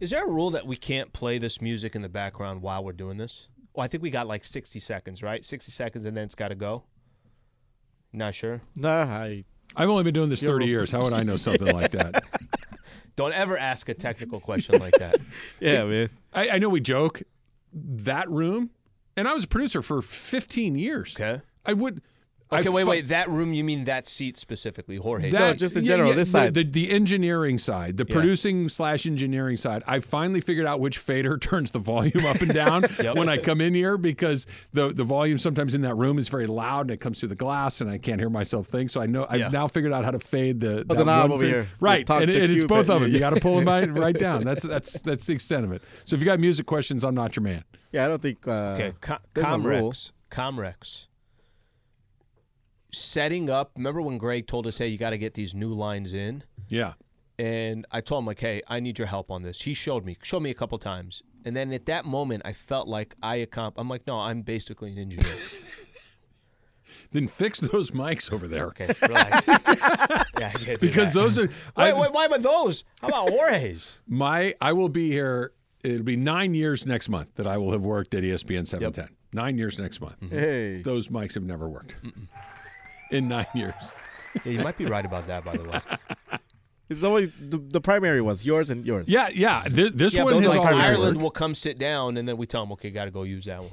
Is there a rule that we can't play this music in the background while we're doing this? Well, I think we got like 60 seconds, right? 60 seconds and then it's got to go. Not sure. Nah, I I've only been doing this 30 years. How would I know something like that? Don't ever ask a technical question like that. yeah, man. I, I know we joke that room, and I was a producer for 15 years. Okay. I would. I Okay, wait, fu- wait. That room, you mean that seat specifically, Jorge? That, No, just in general, this the, side. The, the engineering side, the Yeah. producing slash engineering side. I finally figured out which fader turns the volume up and down Yep. when I come in here because the the volume sometimes in that room is very loud and it comes through the glass and I can't hear myself think. So I know I've Yeah. now figured out how to fade the, Oh, the knob over fade- here. Right, Talk and the it, it's both of them. You got to pull them right, right down. That's that's that's the extent of it. So if you got music questions, I'm not your man. Yeah, I don't think. Uh, Okay, Co- there's. Comrex. Comrex. Setting up. Remember when Greg told us, "Hey, you got to get these new lines in," Yeah. and I told him like, "Hey, I need your help on this." He showed me, showed me a couple times, and then at that moment, I felt like I accom- I'm like, "No, I'm basically an engineer." Then fix those mics over there. Okay, relax. yeah, I Because that. those are Wait, I- wait, why about those? How about Jorge's? My I will be here. It'll be nine years next month that I will have worked at ESPN 710. Nine years next month. Mm-hmm. Hey, Those mics have never worked in nine years. Yeah, you might be right about that, by the way. it's always the, the primary ones, yours and yours. Yeah, yeah. This, this Yeah, one but has like always Ireland worked. will come sit down, and then we tell them, "Okay, got to go use that one."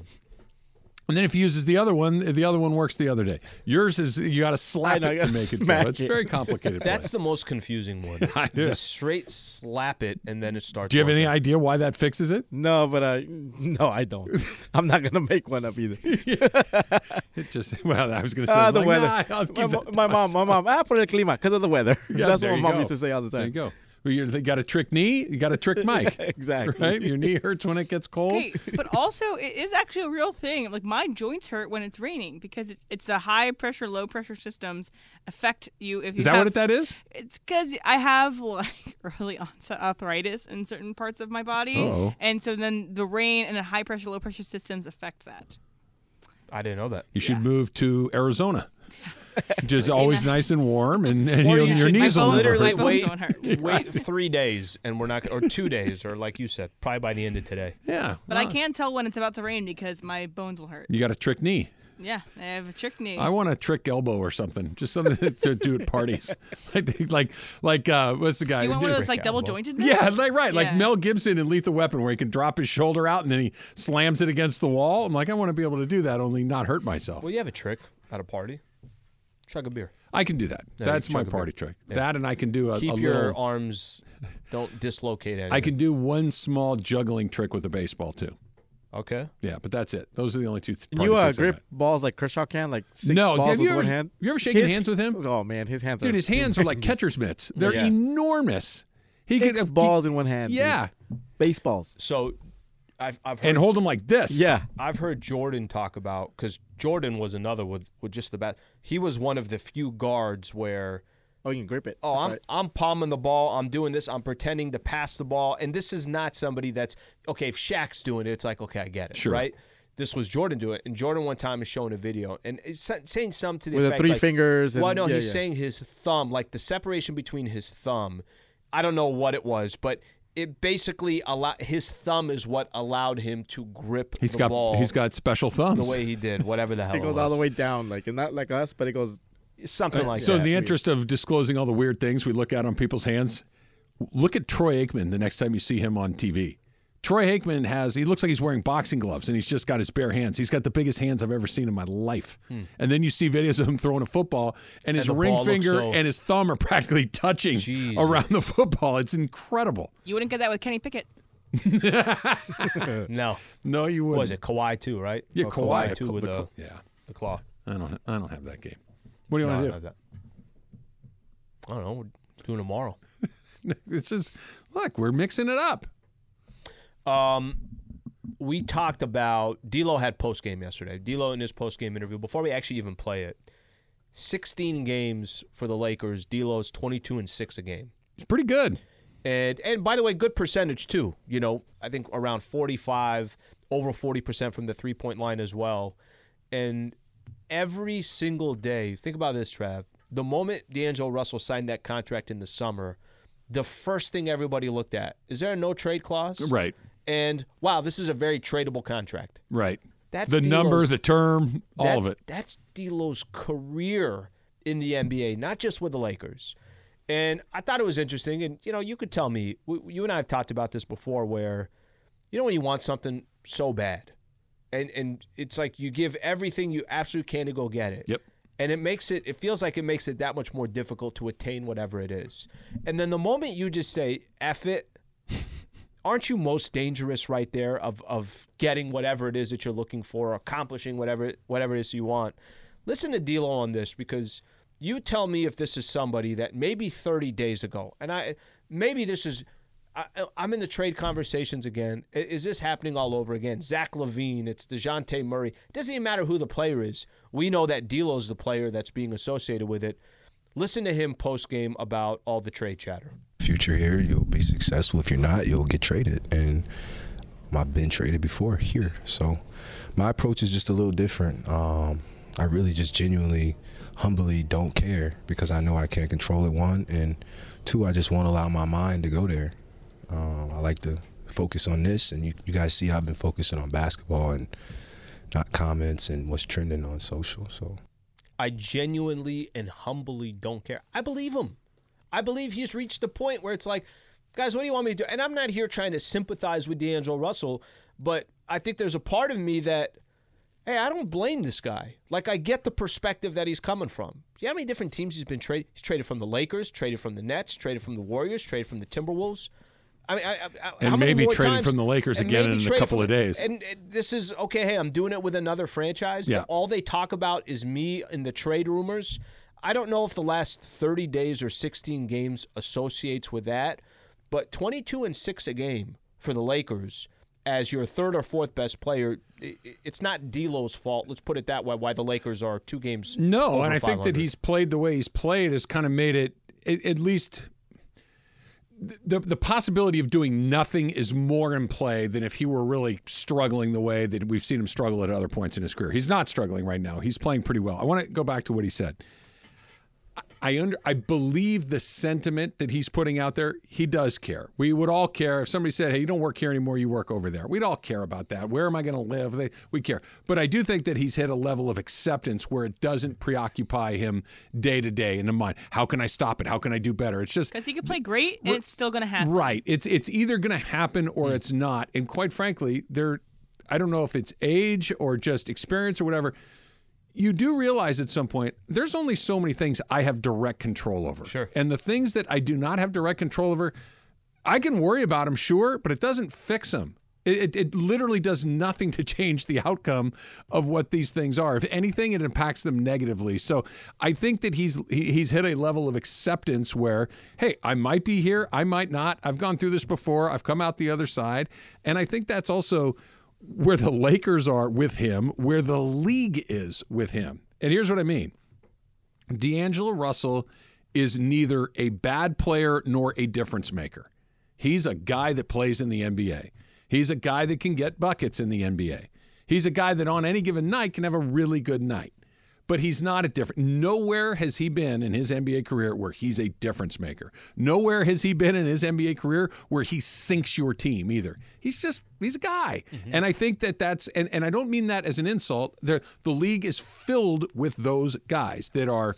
And then if he uses the other one, the other one works the other day. Yours is you got to slap know, it to make it go. smack It's it. very complicated. That's play. the most confusing one. I do. The straight slap it, and then it starts. Do you have any down. idea why that fixes it? No, but I no, I don't. I'm not gonna make one up either. It just well, I was going to say Ah, the like, weather. nah, I'll my, give mo- that to my mom, my mom, ah, por el clima, because of the weather. Yeah, That's what my mom go. used to say all the There you time. go. Well, you you got a trick knee, you got a trick mic. Exactly. Right? Your knee hurts when it gets cold. Okay, but also it is actually a real thing. Like my joints hurt when it's raining because it, it's the high pressure, low pressure systems affect you. If you Is that have, what that is? It's because I have like early onset arthritis in certain parts of my body, Uh-oh. and so then the rain and the high pressure, low pressure systems affect that. I didn't know that. You should move to Arizona. Which is always nice and warm, and, and Or your, you your should knees just will never literally hurt. My bones wait, won't hurt. wait three days, and we're not, or two days, or like you said, probably by the end of today. Yeah, But I well, can't tell when it's about to rain because my bones will hurt. You got a trick knee. Yeah, I have a trick knee. I want a trick elbow or something, just something to do at parties, like like like uh, what's the guy? Do you want one of those like double jointed? Yeah, like right, like Mel Gibson in Lethal Weapon, where he can drop his shoulder out and then he slams it against the wall. I'm like, I want to be able to do that, only not hurt myself. Well, you have a trick at a party. Chug a beer. I can do that. Yeah, That's my chug a bit. party trick. Yeah. That and I can do a, Keep a your little. arms. Don't dislocate anything. I can do one small juggling trick with a baseball too. Okay. Yeah, but that's it. Those are the only two. th- you uh, grip balls like Kershaw can, like six No, balls have with you one ever- hand. you ever shaken His- hands with him? Oh man, his hands are Dude, his hands are like catcher's mitts. They're Yeah. enormous. He six could balls in one hand. dude. Yeah, baseballs. So, I've I've heard and hold them like this. Yeah, I've heard Jordan talk about because Jordan was another with with just the bat. He was one of the few guards where oh, you can grip it. oh That's I'm right. I'm palming the ball. I'm doing this. I'm pretending to pass the ball. And this is not somebody that's okay. If Shaq's doing it, it's like okay, I get it. Sure. Right. This was Jordan doing it, and Jordan one time is showing a video and it's sa- saying something to the with the effect three like, fingers. And, Well, no, yeah, he's yeah. saying his thumb, like the separation between his thumb. I don't know what it was, but it basically allow his thumb is what allowed him to grip He's the got ball he's got special thumbs. the way he did, whatever the hell It goes was. all the way down, like and not like us, but it goes. something uh, like so, that. So in the interest of disclosing all the weird things we look at on people's hands, look at Troy Aikman the next time you see him on TV. Troy Aikman has, he looks like he's wearing boxing gloves and he's just got his bare hands. He's got the biggest hands I've ever seen in my life. And then you see videos of him throwing a football and his Hmm. ring finger so- and his thumb are practically touching Jesus. around the football. It's incredible. You wouldn't get that with Kenny Pickett. no, No, you wouldn't. was it Kawhi too, right? Yeah, Or Kawhi. too the- with the- the, yeah. the claw. I don't, I don't have that game. What do you No, want to know do? that. I don't know. We're doing tomorrow. This is look, we're mixing it up. Um, we talked about D'Lo had post game yesterday. D'Lo in his post game interview before we actually even play it. 16 games for the Lakers. D'Lo's 22 and six a game. It's pretty good. And and by the way, good percentage too. You know, I think around 45, over 40% from the three point line as well. And every single day, think about this, Trav. The moment D'Angelo Russell signed that contract in the summer, the first thing everybody looked at is there a no trade clause? Right. And wow, this is a very tradable contract. Right. That's the number, the term, all of it. That's D'Lo's career in the NBA, not just with the Lakers. And I thought it was interesting. And you know, you could tell me. You and I have talked about this before, where you know when you want something so bad, and and it's like you give everything you absolutely can to go get it. Yep. And it makes it. It feels like it makes it that much more difficult to attain whatever it is. And then the moment you just say "eff it," aren't you most dangerous right there of of getting whatever it is that you're looking for, accomplishing whatever whatever it is you want? Listen to D'Lo on this because you tell me if this is somebody that maybe 30 days ago, and I maybe this is. I, I'm in the trade conversations again. Is this happening all over again? Zach LaVine, it's Dejounte Murray. It doesn't even matter who the player is. We know that D'Lo's the player that's being associated with it. Listen to him post game about all the trade chatter. Future here, you'll be successful. If you're not, you'll get traded. And I've been traded before here. So my approach is just a little different. Um, I really just genuinely, humbly don't care because I know I can't control it, one. And two, I just won't allow my mind to go there. Um, I like to focus on this. And you, you guys see I've been focusing on basketball and not comments and what's trending on social. So. I genuinely and humbly don't care. I believe him. I believe he's reached the point where it's like, guys, what do you want me to do? And I'm not here trying to sympathize with D'Angelo Russell, but I think there's a part of me that, hey, I don't blame this guy. Like, I get the perspective that he's coming from. Do You know how many different teams he's been traded? He's traded from the Lakers, traded from the Nets, traded from the Warriors, traded from the Timberwolves. I mean, I, I, And maybe traded times- from the Lakers and again in a couple from- of days. And and this is okay. Hey, I'm doing it with another franchise. Yeah. All they talk about is me in the trade rumors. I don't know if the last 30 days or 16 games associates with that, but 22 and six a game for the Lakers as your third or fourth best player. It's not D'Lo's fault. Let's put it that way. Why the Lakers are two games? No, and I think that he's played the way he's played has kind of made it at, at least the the possibility of doing nothing is more in play than if he were really struggling the way that we've seen him struggle at other points in his career. He's not struggling right now. He's playing pretty well. I want to go back to what he said. I under I believe the sentiment that he's putting out there. He does care. We would all care if somebody said, "Hey, you don't work here anymore. You work over there." We'd all care about that. Where am I going to live? They, we care. But I do think that he's hit a level of acceptance where it doesn't preoccupy him day to day in the mind. How can I stop it? How can I do better? It's just Because he could play great and it's still going to happen. Right. It's it's either going to happen or mm. it's not. And quite frankly, there I don't know if it's age or just experience or whatever. You do realize at some point there's only so many things I have direct control over. Sure. And the things that I do not have direct control over, I can worry about them, sure, but it doesn't fix them. It, it, it literally does nothing to change the outcome of what these things are. If anything, it impacts them negatively. So I think that he's he, he's hit a level of acceptance where, hey, I might be here, I might not. I've gone through this before. I've come out the other side, and I think that's also where the Lakers are with him, where the league is with him. And here's what I mean. D'Angelo Russell is neither a bad player nor a difference maker. He's a guy that plays in the NBA. He's a guy that can get buckets in the NBA. He's a guy that on any given night can have a really good night. But he's not a different. Nowhere has he been in his NBA career where he's a difference maker. Nowhere has he been in his NBA career where he sinks your team either. He's just he's a guy, mm-hmm. and I think that that's and, and I don't mean that as an insult. The the league is filled with those guys that are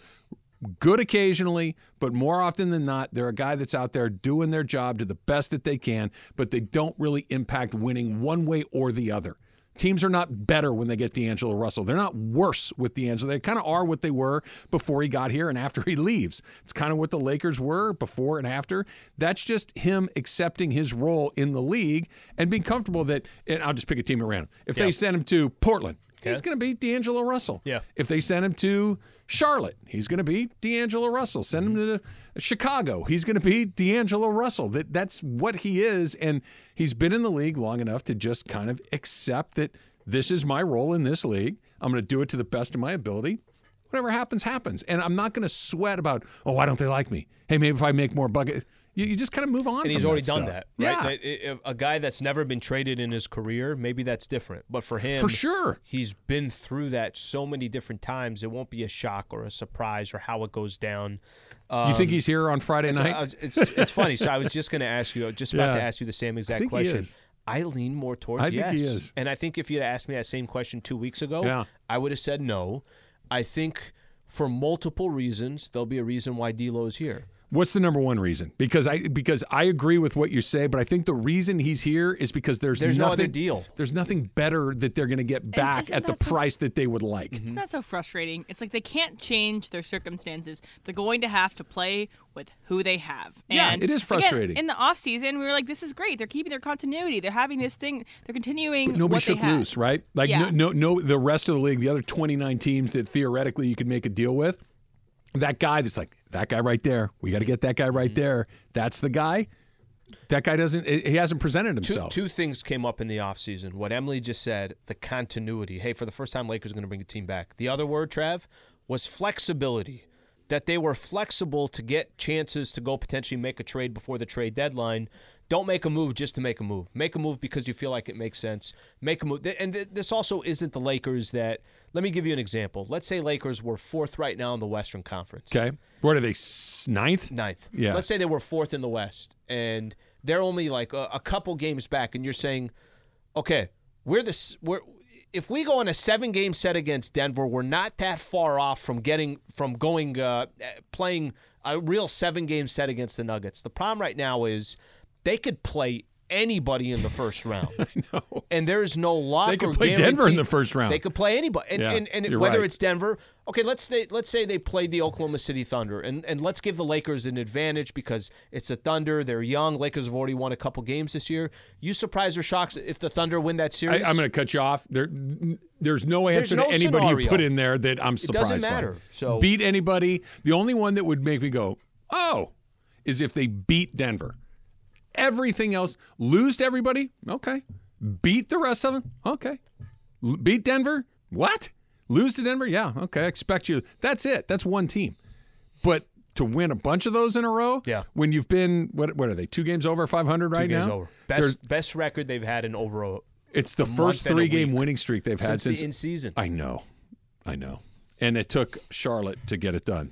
good occasionally, but more often than not, they're a guy that's out there doing their job to the best that they can, but they don't really impact winning one way or the other. Teams are not better when they get D'Angelo Russell. They're not worse with D'Angelo. They kind of are what they were before he got here and after he leaves. It's kind of what the Lakers were before and after. That's just him accepting his role in the league and being comfortable that, and I'll just pick a team at random. If they send him to Portland, he's going to be D'Angelo Russell. Yeah. If they send him to Charlotte, he's going to be D'Angelo Russell. Send him mm-hmm. to Chicago, he's going to be D'Angelo Russell. That that's what he is, and he's been in the league long enough to just kind of accept that this is my role in this league. I'm going to do it to the best of my ability. Whatever happens, happens, and I'm not going to sweat about oh why don't they like me? Hey, maybe if I make more bucket. You, you just kind of move on. and he's already that done stuff. that. Yeah, Right? That- if A guy that's never been traded in his career, maybe that's different. But for him, For sure. he's been through that so many different times. It won't be a shock or a surprise or how it goes down. you think um, he's here on Friday night? Uh, I was- it's it's funny. So I was just going to ask you, just about to ask you the same exact think he question. is. I lean more towards I think yes. he is. And I think if you'd asked me that same question two weeks ago, Yeah. I would have said no. I think for multiple reasons, there'll be a reason why D'Lo is here. What's the number one reason? Because I because I agree with what you say, but I think the reason he's here is because there's There's no other deal. There's nothing better that they're going to get back at the so- price that they would like. Isn't mm-hmm. that so frustrating? It's like they can't change their circumstances. They're going to have to play with who they have. Yeah, and it is again, frustrating. in the off season, we were like, "This is great. They're keeping their continuity. They're having this thing. They're continuing Nobody what they shook had." loose, right? Like Yeah. no, no, no. The rest of the league, the other 29 teams that theoretically you could make a deal with, that guy that's like that guy right there. We got to get that guy right Mm-hmm. there. That's the guy. That guy doesn't. He hasn't presented Two, himself. two things came up in the offseason. What Emily just said, the continuity. Hey, for the first time, Lakers are going to bring a team back. The other word, Trav, was flexibility. That they were flexible to get chances to go potentially make a trade before the trade deadline. Don't make a move just to make a move. Make a move because you feel like it makes sense. Make a move. And this also isn't the Lakers that. Let me give you an example. Let's say Lakers were fourth right now in the Western Conference okay, what are they? Ninth? ninth. Yeah. Let's say they were fourth in the West, and they're only like a, a couple games back, and you're saying, okay, we're the we're if we go on a seven game set against Denver, we're not that far off from getting from going uh, playing a real seven game set against the Nuggets. The problem right now is they could play anybody in the first round. I know. And there's no locker. could play Denver in the first round. They could play anybody. And, Yeah, and, and whether right. it's Denver, okay, let's say let's say they played the Oklahoma City Thunder, and, and let's give the Lakers an advantage because it's a Thunder. They're young. Lakers have already won a couple games this year. You surprise or shocks if the Thunder win that series? I'm going to cut you off. There, there's no answer no to anybody scenario. you put in there that I'm surprised It doesn't by. matter, so- beat anybody. The only one that would make me go, oh, is if they beat Denver. Everything else, lose to everybody. Okay, beat the rest of them. Okay, L- beat Denver. What? Lose to Denver? Yeah. Okay, I expect you. That's it. That's one team. But to win a bunch of those in a row, Yeah. When you've been what? What are they? Two games over 500 right Two games now. over. There's- Best best record they've had in over a, it's the first three game winning streak they've had since since the in season. I know. I know. And it took Charlotte to get it done.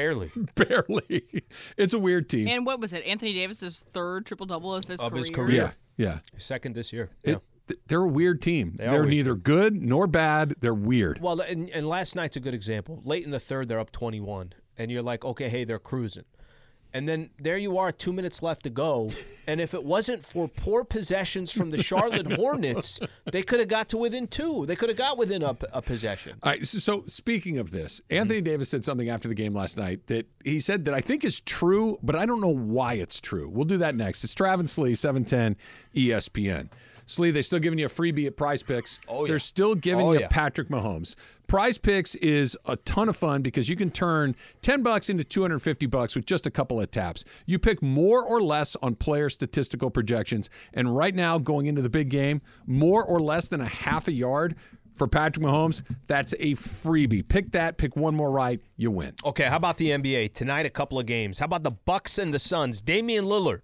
Barely. Barely. It's a weird team. And what was it? Anthony Davis's third triple double of his Of career. his career. yeah. Yeah. Second this year. It- Yeah. th- they're a weird team. They are are weird neither good nor bad. They're weird. Well, and, and last night's a good example. Late in the third, they're up 21, and you're like, okay, hey, they're cruising. And then there you are, two minutes left to go. And if it wasn't for poor possessions from the Charlotte Hornets, they could have got to within two. They could have got within a, a possession. All right. So, so speaking of this, Anthony mm-hmm. Davis said something after the game last night that he said that I think is true, but I don't know why it's true. We'll do that next. It's Travis Slee, 710 ESPN. Slee, they're still giving you a freebie at Prize Picks. Oh, yeah. They're still giving Oh, you yeah. Patrick Mahomes. Prize Picks is a ton of fun because you can turn 10 bucks into 250 bucks with just a couple of taps. You pick more or less on player statistical projections, and right now going into the big game, more or less than a half a yard for Patrick Mahomes, that's a freebie. Pick that, pick one more right, you win. Okay, how about the NBA? Tonight, a couple of games. How about the Bucks and the Suns? Damian Lillard,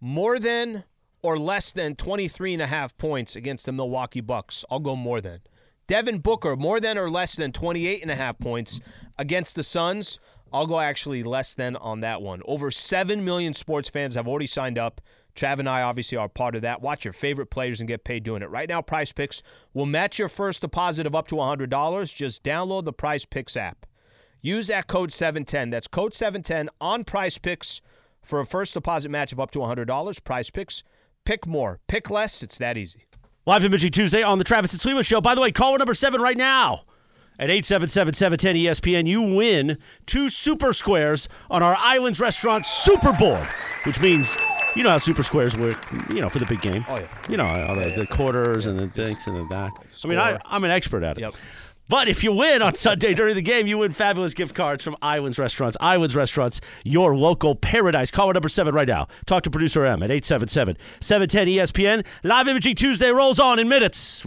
more than or less than 23 and a half points against the Milwaukee Bucks. I'll go more than. Devin Booker, more than or less than 28 and a half points against the Suns. I'll go actually less than on that one. Over 7 million sports fans have already signed up. Trav and I obviously are part of that. Watch your favorite players and get paid doing it. Right now, Prize Picks will match your first deposit of up to $100. Just download the Prize Picks app. Use that code 710. That's code 710 on Prize Picks for a first deposit match of up to $100. Prize Picks. Pick more. Pick less. It's that easy. Live Imaging Tuesday on the Travis and Sliwa Show. By the way, caller number seven right now at 877-710-ESPN. You win two super squares on our Islands Restaurant Super Board, which means You know how super squares work, you know, for the big game. Oh, yeah. You know, all the, the quarters and the things and the that. I mean, I, I'm an expert at it. Yep. But if you win on Sunday during the game, you win fabulous gift cards from Islands Restaurants. Islands Restaurants, your local paradise. Call our number seven right now. Talk to producer M at 877 710 ESPN. Live Imaging Tuesday rolls on in minutes.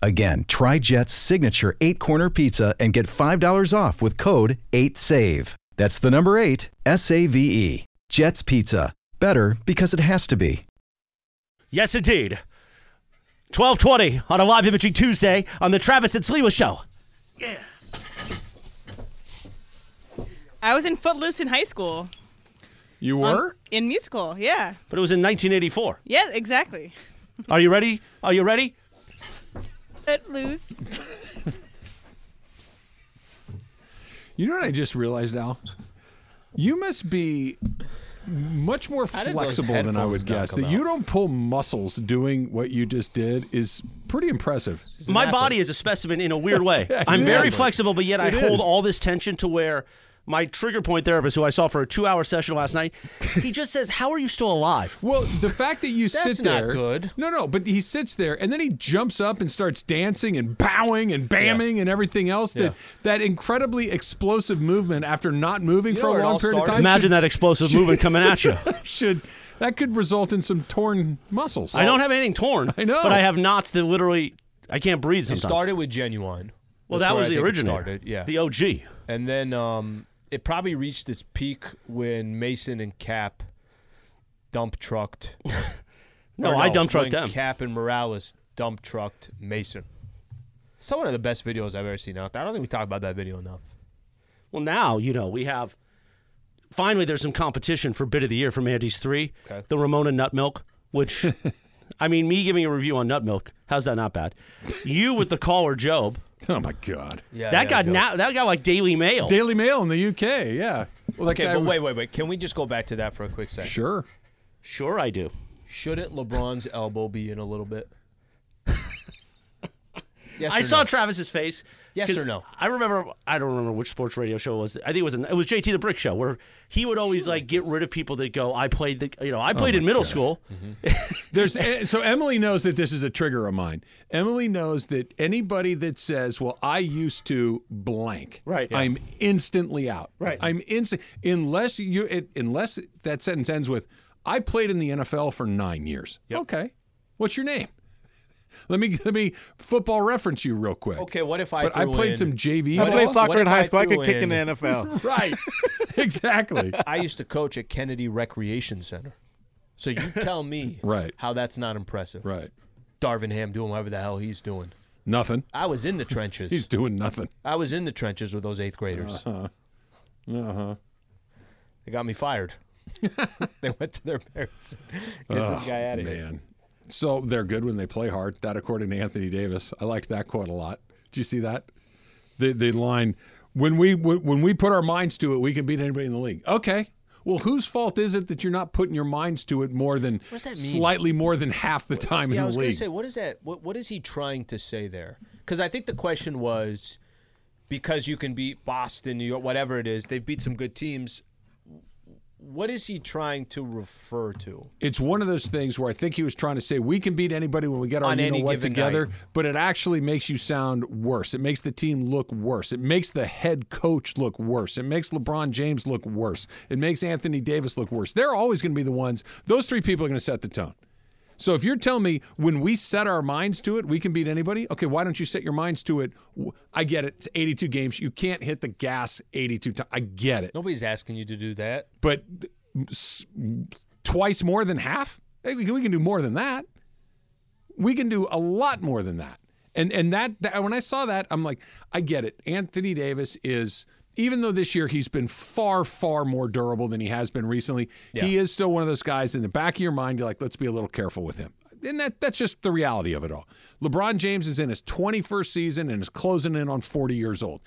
Again, try Jet's signature eight corner pizza and get $5 off with code 8SAVE. That's the number eight, S A V E. Jet's Pizza. Better because it has to be. Yes, indeed. 1220 on a live imaging Tuesday on the Travis and Sliwa Show. Yeah. I was in Footloose in high school. You Um, were? in musical, yeah. But it was in 1984. Yeah, exactly. Are you ready? Are you ready? Footloose. You know what I just realized now? You must be much more did those flexible than I headphones would not guess. come That you out? don't pull muscles doing what you just did is pretty impressive. My athlete. body is a specimen in a weird way. Yeah, I'm very flexible, but yet I It hold is. all this tension to where my trigger point therapist, who I saw for a two hour session last night, he just says, How are you still alive? Well, the fact that you That's sit not there, good. No, no, but he sits there and then he jumps up and starts dancing and bowing and bamming and everything else. That Yeah. that incredibly explosive movement after not moving You for a where long all period of time. Imagine should, that explosive movement coming at you. should that could result in some torn muscles. I don't have anything torn. I know. But I have knots that literally, I can't breathe It sometimes. started with Genuine. well, That's that was I the original. started, Yeah. The OG. and then um, it probably reached its peak when Mason and Cap dump trucked. No, Or I dump trucked them. Cap and Morales dump trucked Mason. It's one of the best videos I've ever seen out there. I don't think we talk about that video enough. Well, now, you know, we have. Finally, there's some competition for bit of the year from Andy's three. Okay. The Ramona Nut Milk, which, I mean, me giving a review on nut milk, how's that not bad? You with the caller Job, Oh my god. Yeah, that yeah, got now that got like Daily Mail. Daily Mail in the UK, yeah. Well, that Okay, guy but wait, wait, wait. Can we just go back to that for a quick second? Sure. Sure, I do. Shouldn't LeBron's elbow be in a little bit? yes I saw no? Travis's face. Yes 'cause or no? I remember. I don't remember which sports radio show it was. I think it was. An, it was JT the Brick Show where he would always like get rid of people that go. I played the. You know, I played in middle school. There's eh, so Emily knows that this is a trigger of mine. Emily knows that anybody that says, "Well, I used to blank," Right. I'm instantly out. Right. I'm instant unless you it, unless that sentence ends with, "I played in the NFL for nine years." Okay, what's your name? Let me let me football reference you real quick. Okay, what if I But I played in- some JV. I played soccer in high school. I threw could kick in the NFL. Right. exactly. I used to coach at Kennedy Recreation Center. So you tell me Right. how that's not impressive. Right. Darvin Ham doing whatever the hell he's doing. Nothing. I was in the trenches. He's doing nothing. I was in the trenches with those eighth graders. Uh huh. They got me fired. they went to their parents. Get this guy out of here. Man. So they're good when they play hard. That according to Anthony Davis. I liked that quote a lot. Do you see that? The the line when we when we put our minds to it, we can beat anybody in the league. Okay. Well, whose fault is it that you're not putting your minds to it more than does that mean? slightly more than half the time Yeah, I in was the going league? to say, what is that? What, what is he trying to say there? Because I think the question was because you can beat Boston, New York, whatever it is, they've beat some good teams. What is he trying to refer to? it's one of those things where I think he was trying to say we can beat anybody when we get our On you know what together, night. but it actually makes you sound worse. It makes the team look worse. It makes the head coach look worse. It makes LeBron James look worse. It makes Anthony Davis look worse. They're always going to be the ones. Those three people are going to set the tone. So if you're telling me when we set our minds to it, we can beat anybody, okay, why don't you set your minds to it? I get it. It's 82 games. You can't hit the gas 82 times. I get it. Nobody's asking you to do that. But twice more than half? We can do more than that. We can do a lot more than that. And and that, that when I saw that, I'm like, I get it. Anthony Davis is even though this year he's been far, far more durable than he has been recently, he is still one of those guys in the back of your mind, you're like, let's be a little careful with him. And that that's just the reality of it all. LeBron James is in his 21st season and is closing in on 40 years old.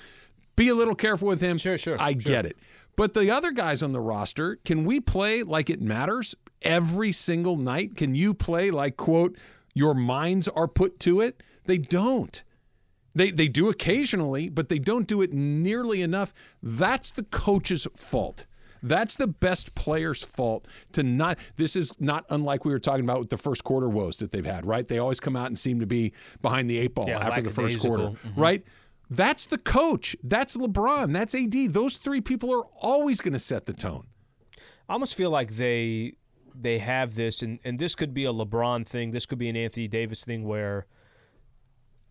Be a little careful with him. Sure, sure, I sure. get it. But the other guys on the roster, can we play like it matters every single night? Can you play like, quote, your minds are put to it? They don't. They, they do occasionally, but they don't do it nearly enough. That's the coach's fault. That's the best player's fault to not. This is not unlike we were talking about with the first quarter woes that they've had, right? They always come out and seem to be behind the eight ball Yeah, after the first quarter, lackadaisical. Mm-hmm. right? That's the coach. That's LeBron. That's AD. Those three people are always going to set the tone. I almost feel like they they have this, and, and this could be a LeBron thing. This could be an Anthony Davis thing where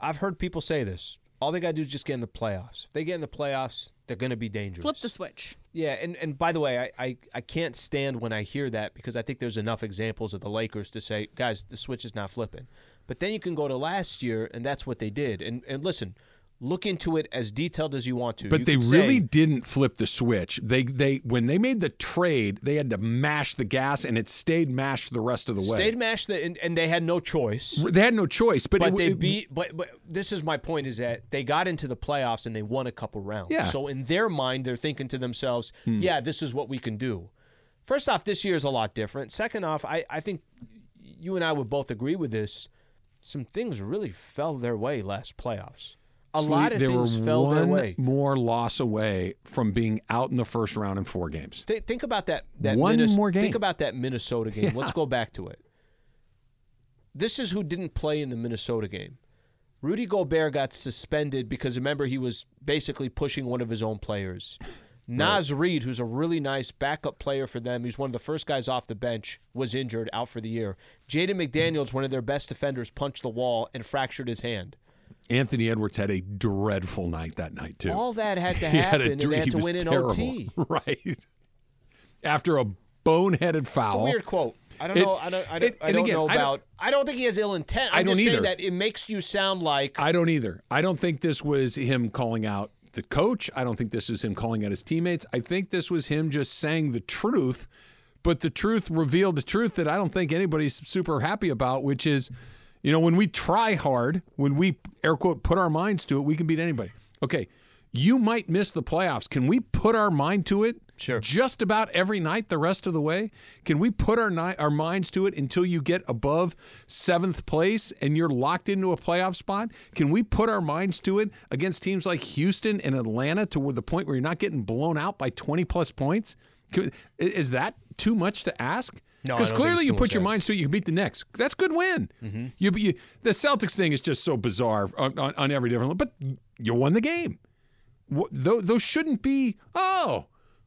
I've heard people say this. All they got to do is just get in the playoffs. If they get in the playoffs, they're going to be dangerous. Flip the switch. Yeah, and, and by the way, I, I, I can't stand when I hear that because I think there's enough examples of the Lakers to say, guys, the switch is not flipping. But then you can go to last year, and that's what they did. And and listen, look into it as detailed as you want to. But You they really say- didn't flip the switch. They they when they made the trade, they had to mash the gas, and it stayed mashed the rest of the way. stayed mashed, the, and, and they had no choice. They had no choice. But, But it, they it- beat. But, but this is my point: is that they got into the playoffs and they won a couple rounds. Yeah. So in their mind, they're thinking to themselves, hmm. "Yeah, this is what we can do." First off, this year is a lot different. Second off, I, I think you and I would both agree with this. Some things really fell their way last playoffs. A Sleep, lot of they things were fell one their way. more loss away from being out in the first round in four games. Th- think about that. that One Minnes- more game. Think about that Minnesota game. Let's go back to it. This is who didn't play in the Minnesota game. Rudy Gobert got suspended because remember he was basically pushing one of his own players. Naz Reid, who's a really nice backup player for them, he's one of the first guys off the bench, was injured out for the year. Jaden McDaniels, one of their best defenders, punched the wall and fractured his hand. Anthony Edwards had a dreadful night that night too. All that had to He had a happen, and dr- they had to win in terrible. OT. right? After a boneheaded foul. It's a weird quote. I don't It- know. I don't. I don't, it- I don't again, know I don't- about. I don't think he has ill intent. I'm I don't just saying that it makes you sound like. I don't either. I don't think this was him calling out the coach. I don't think this is him calling out his teammates. I think this was him just saying the truth, but the truth revealed the truth that I don't think anybody's super happy about, which is, you know, when we try hard, when we air quote put our minds to it, we can beat anybody. Okay, you might miss the playoffs. Can we put our mind to it? Sure. Just about every night the rest of the way? Can we put our ni- our minds to it until you get above seventh place and you're locked into a playoff spot? Can we put our minds to it against teams like Houston and Atlanta to the point where you're not getting blown out by 20 plus points? Can- Is that too much to ask? No, Because clearly you put your mind ask. minds to it, you can beat the Knicks. That's a good win. Mm-hmm. You, you, the Celtics thing is just so bizarre on, on, on every different. But you won the game. Wh- tho- those shouldn't be. Oh,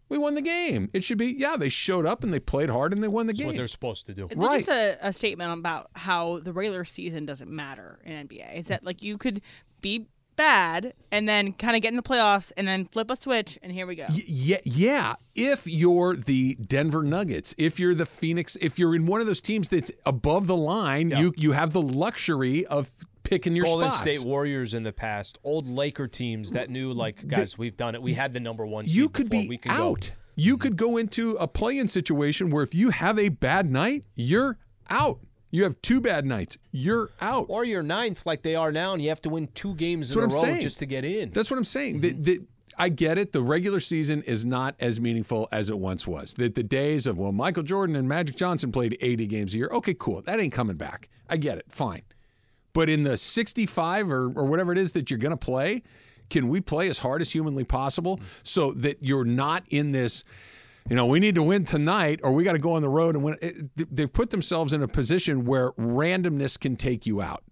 we won the game. It should be. Yeah, they showed up and they played hard and they won the game. That's game. what they're supposed to do. It's Right. just a, a statement about how the regular season doesn't matter in NBA. Is that like you could be bad and then kind of get in the playoffs and then flip a switch and here we go. Y- yeah, yeah. If you're the Denver Nuggets, if you're the Phoenix, if you're in one of those teams that's above the line, you you have the luxury of picking your Golden spots. State Warriors in the past, old Laker teams that knew like, guys, we've done it. We had the number one. you could before. be we can out. Go. You could go into a play-in situation where if you have a bad night, you're out. You have two bad nights, you're out. Or you're ninth like they are now, and you have to win two games That's in a I'm row saying. just to get in. That's what I'm saying. Mm-hmm. The- the- I get it. The regular season is not as meaningful as it once was. The, the days of, well, Michael Jordan and Magic Johnson played 80 games a year. Okay, cool. That ain't coming back. I get it. Fine. But in the 65 or, or whatever it is that you're going to play, can we play as hard as humanly possible so that you're not in this, you know, we need to win tonight or we got to go on the road and win? It- They've put themselves in a position where randomness can take you out.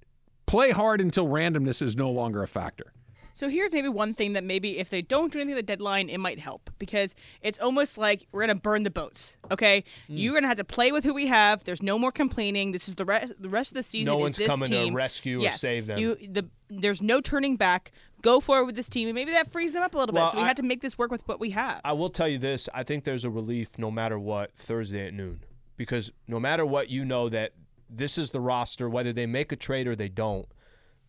Play hard until randomness is no longer a factor. So here's maybe one thing that maybe if they don't do anything at the deadline, it might help because it's almost like we're gonna burn the boats. Okay, Hmm. you're gonna have to play with who we have. There's no more complaining. This is the rest. The rest of the season No is one's this coming to team. rescue or save them. You the there's no turning back. Go forward with this team, and maybe that frees them up a little Well, bit. So we I- had to make this work with what we have. I will tell you this: I think there's a relief no matter what Thursday at noon, because no matter what, you know that this is the roster. Whether they make a trade or they don't,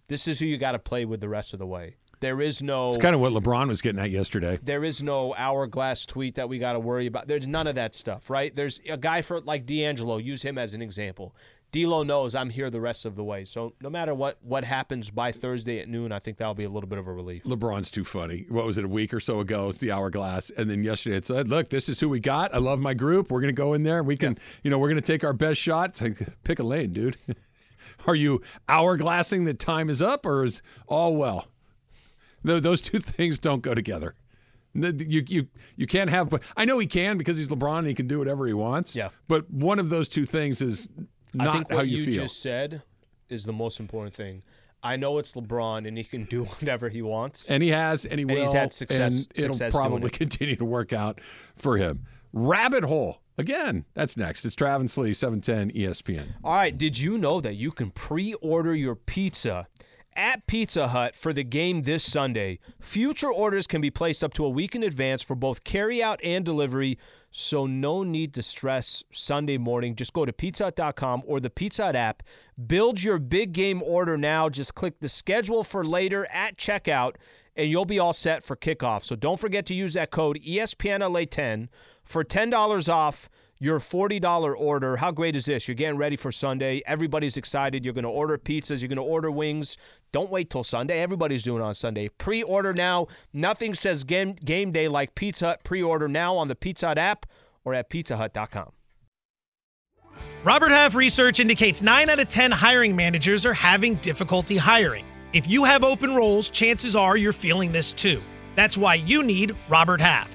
this is who you got to play with the rest of the way. There is no. It's kind of what LeBron was getting at yesterday. there is no hourglass tweet that we got to worry about. There's none of that stuff, right? There's a guy for like D'Angelo. Use him as an example. D'Lo knows I'm here the rest of the way. So no matter what what happens by Thursday at noon, I think that'll be a little bit of a relief. LeBron's too funny. What was it, a week or so ago? It's the hourglass. And then yesterday it said, look, this is who we got. I love my group. We're going to go in there we can, you know, we're going to take our best shot. It's like, pick a lane, dude. Are you hourglassing that time is up or is all well? Tho- Those two things don't go together. You, you, you can't have, but I know he can because he's LeBron and he can do whatever he wants. Yeah. But one of those two things is I not think what how you, feel. just said is the most important thing. I know it's LeBron and he can do whatever he wants. and he has, and he will. he's had success- and it'll success probably it. continue to work out for him. Rabbit hole again. That's next. It's Travis Lee, seven ten ESPN. All right, did you know that you can pre-order your pizza at Pizza Hut for the game this Sunday? Future orders can be placed up to a week in advance for both carry-out and delivery, so no need to stress Sunday morning. Just go to pizzahut.com or the Pizza Hut app. Build your big game order now. Just click the schedule for later at checkout and you'll be all set for kickoff. So don't forget to use that code E ESPNLA10 for $10 off your $40 order. How great is this? You're getting ready for Sunday. Everybody's excited. You're going to order pizzas, you're going to order wings. Don't wait till Sunday. Everybody's doing it on Sunday. Pre-order now. Nothing says game, game day like Pizza Hut. Pre-order now on the Pizza Hut app or at pizzahut.com. Robert Half research indicates 9 out of 10 hiring managers are having difficulty hiring. If you have open roles, chances are you're feeling this too. That's why you need Robert Half.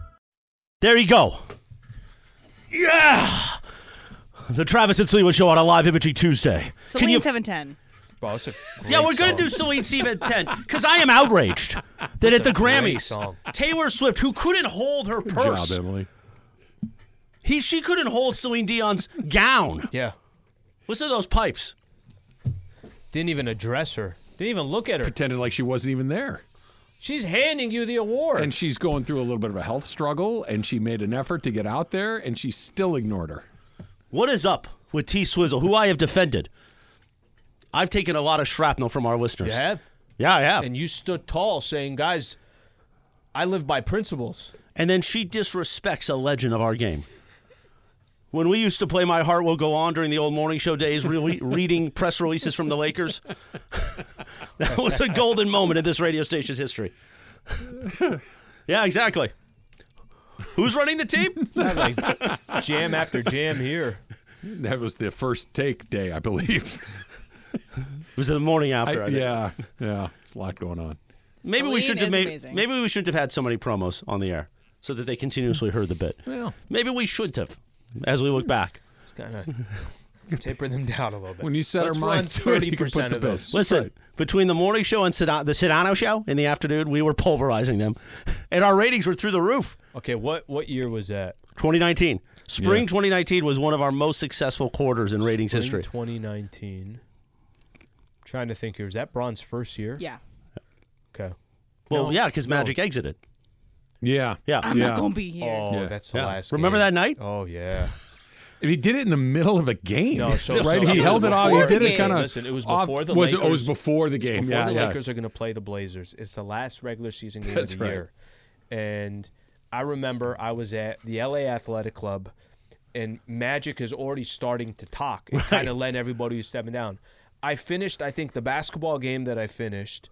There you go. Yeah. The Travis and Sliwa Show on a live imagery Tuesday. Celine you? seven ten. Bro, that's a Yeah, we're gonna song. do Celine Steve at ten because I am outraged that at the Grammys, song. Taylor Swift, who couldn't hold her Good purse, job, Emily. he she couldn't hold Celine Dion's gown. Yeah. Listen to those pipes. Didn't even address her. Didn't even look at her. Pretended like she wasn't even there. She's handing you the award. And she's going through a little bit of a health struggle, and she made an effort to get out there, and she still ignored her. What is up with T Swizzle, who I have defended? I've taken a lot of shrapnel from our listeners. you have? Yeah, I have. And you stood tall saying, guys, I live by principles. and then she disrespects a legend of our game. When we used to play My Heart Will Go On during the old morning show days, really reading press releases from the Lakers, that was a golden moment in this radio station's history. yeah, exactly. Who's running the team? Sounds like jam after jam here. That was the first take day, I believe. It was the morning after. I- I think. yeah, yeah. There's a lot going on. Maybe we should have made. Maybe we shouldn't have had so many promos on the air, so that they continuously heard the bit. Well, Maybe we should have, as we look back. It's kind of taper them down a little bit. When you set Let's our minds to it, you can put the of bills. those. Listen, between the morning show and Sedano, the Sedano show in the afternoon, we were pulverizing them, and our ratings were through the roof. Okay, what what year was that? 2019, spring 2019 was one of our most successful quarters in ratings Spring history. 2019. I'm Trying to think here. Is that Bron's first year? Yeah. Okay. Well, No, yeah, because no. Magic exited. Yeah. Yeah. I'm Yeah. not gonna be here. Oh, Yeah. that's the Yeah. last. Remember game. that night? Oh yeah. And he did it in the middle of a game. No, so right? so he was held it off. He before did the it game. kind of. Listen, it was before the was Lakers. It, oh, it was before the game. Before yeah, the yeah. Lakers are going to play the Blazers. It's the last regular season game That's of the right. year, and I remember I was at the LA Athletic Club, and Magic is already starting to talk and kind of letting everybody who's stepping down. I finished, I think, the basketball game that I finished.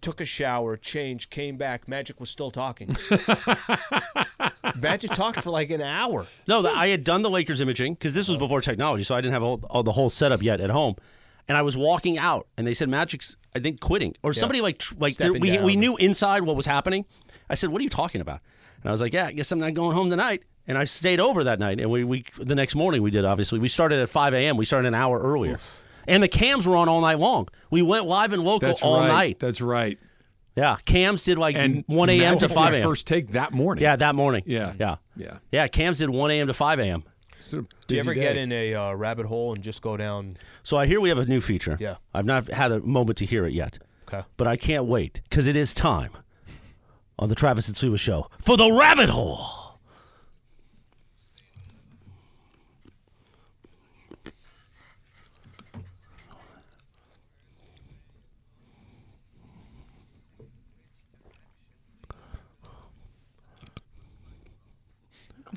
Took a shower, changed, came back. Magic was still talking. Magic talked for like an hour. No, the, I had done the Lakers imaging because this was oh. before technology, so I didn't have all, all the whole setup yet at home. And I was walking out, and they said Magic's, I think, quitting or somebody like tr- like there, we we knew inside what was happening. I said, "What are you talking about?" And I was like, "Yeah, I guess I'm not going home tonight." And I stayed over that night, and we, we the next morning we did. Obviously, we started at 5 a.m. We started an hour earlier, and the cams were on all night long. We went live and local That's all right. night. That's right. Yeah, cams did like And 1 a.m. to 5 a.m. First take that morning. Yeah, that morning. Yeah. yeah, Yeah. yeah. Cams did 1 a.m. to 5 a.m. It's Do you ever day. get in a uh, rabbit hole and just go down? So I hear we have a new feature. Yeah. I've not had a moment to hear it yet, Okay. but I can't wait because it is time on the Travis and Suba show for the rabbit hole.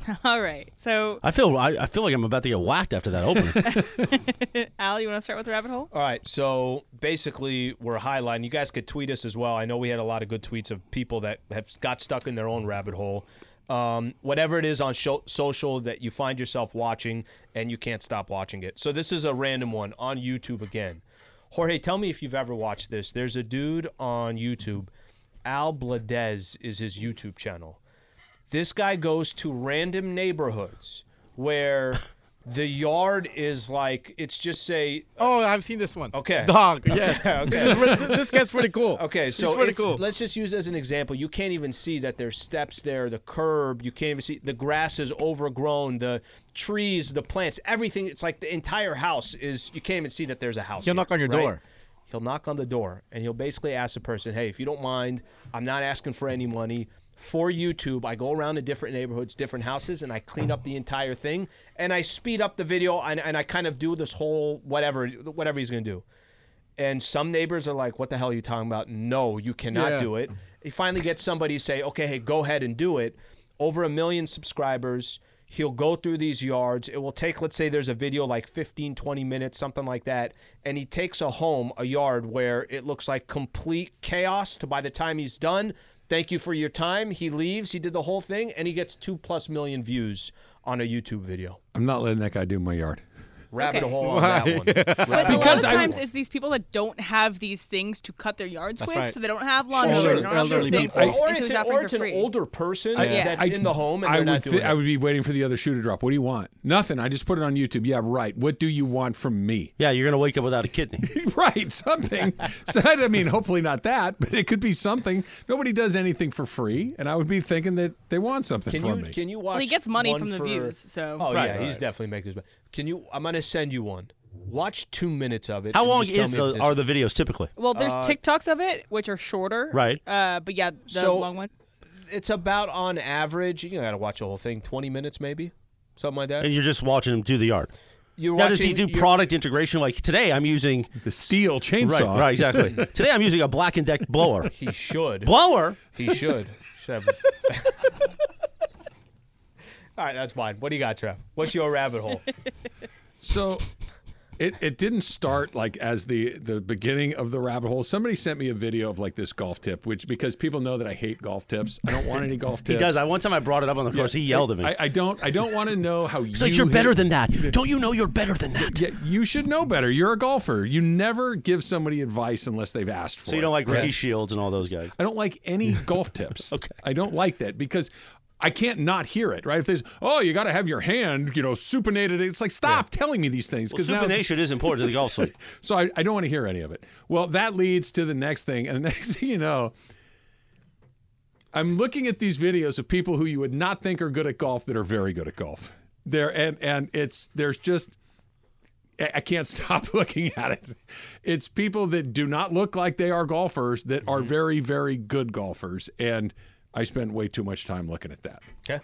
All right. So, I feel I, I feel like I'm about to get whacked after that opening. Al, you want to start with the rabbit hole? All right, so basically we're highlighting. You guys could tweet us as well. I know we had a lot of good tweets of people that have got stuck in their own rabbit hole. Um, whatever it is on sho- social that you find yourself watching and you can't stop watching it. So this is a random one on YouTube again. Jorge, tell me if you've ever watched this. There's a dude on YouTube, Al Bladez is his YouTube channel. This guy goes to random neighborhoods where the yard is like it's just say Oh, I've seen this one. Okay. Dog. Yes. okay. This, is this guy's pretty cool. Okay, so cool. let's just use as an example. You can't even see that there's steps there, the curb. You can't even see the grass is overgrown, the trees, the plants, everything. It's like the entire house is. You can't even see that there's a house. He'll here, knock on your right? door. He'll knock on the door and he'll basically ask the person, "Hey, if you don't mind, I'm not asking for any money." For YouTube, I go around to different neighborhoods, different houses, and I clean up the entire thing. And I speed up the video, and, and I kind of do this whole whatever, whatever he's gonna do. And some neighbors are like, "What the hell are you talking about? No, you cannot Yeah. do it." He finally gets somebody to say, "Okay, hey, go ahead and do it." Over a million subscribers. He'll go through these yards. It will take, let's say there's a video like 15, 20 minutes, something like that. And he takes a home, a yard where it looks like complete chaos to by the time he's done. Thank you for your time. He leaves. He did the whole thing and he gets two plus million views on a YouTube video. I'm not letting that guy do my yard. Rabbit Okay. hole on that one. But a lot Because of I- times, it's these people that don't have these things to cut their yards That's with, right. so they don't have lawn Sure. mowers, they don't Elderly things, people. or it's, an, or it's an older person Yeah. that's in the home and I they're would, not doing thi- it. I would be waiting for the other shoe to drop. What do you want? Nothing. I just put it on YouTube. Yeah, right. What do you want from me? yeah, you're gonna wake up without a kidney. right, something. so I mean, hopefully not that, but it could be something. Nobody does anything for free, and I would be thinking that they want something Can from you me. can you watch? Well, he gets money from the for- views, so- Oh Right, yeah, he's definitely making this. Can you? I'm gonna send you one. Watch two minutes of it. How and long just tell is me if the, it's- are the videos typically? Well, there's Uh, TikToks of it, which are shorter. Right. Uh, but yeah, the So- long one. It's about on average. You gotta watch the whole thing. 20 minutes maybe, something like that. And you're just watching him do the yard. You're now, does he do you're- product integration? Like today, I'm using the Stihl chainsaw. Right, right, exactly. today, I'm using a Black and Deck blower. He should. blower. He should. should have- All right, that's fine. What do you got, Trev? What's your rabbit hole? So it, it didn't start like as the the beginning of the rabbit hole. Somebody sent me a video of like this golf tip, which because people know that I hate golf tips. I don't want any golf tips. He tips. does. I one time I brought it up on the course. He yelled at me. I, I don't I don't want to know how He's you like, "You're better than that. Don't you know you're better than that?" Yeah, you should know better. You're a golfer. You never give somebody advice unless they've asked for it. So you don't like Ricky Shiels and all those guys? I don't like any golf tips. Okay. I don't like that because I can't not hear it, right? If there's, oh, you got to have your hand, you know, supinated. It's like, stop telling me these things. because it's- supination is important to the golf swing. so I, I don't want to hear any of it. Well, that leads to the next thing. And the next thing you know, I'm looking at these videos of people who you would not think are good at golf that are very good at golf. There and and it's there's just I I can't stop looking at it. It's people that do not look like they are golfers that are mm-hmm. very very good golfers and I spent way too much time looking at that. Okay.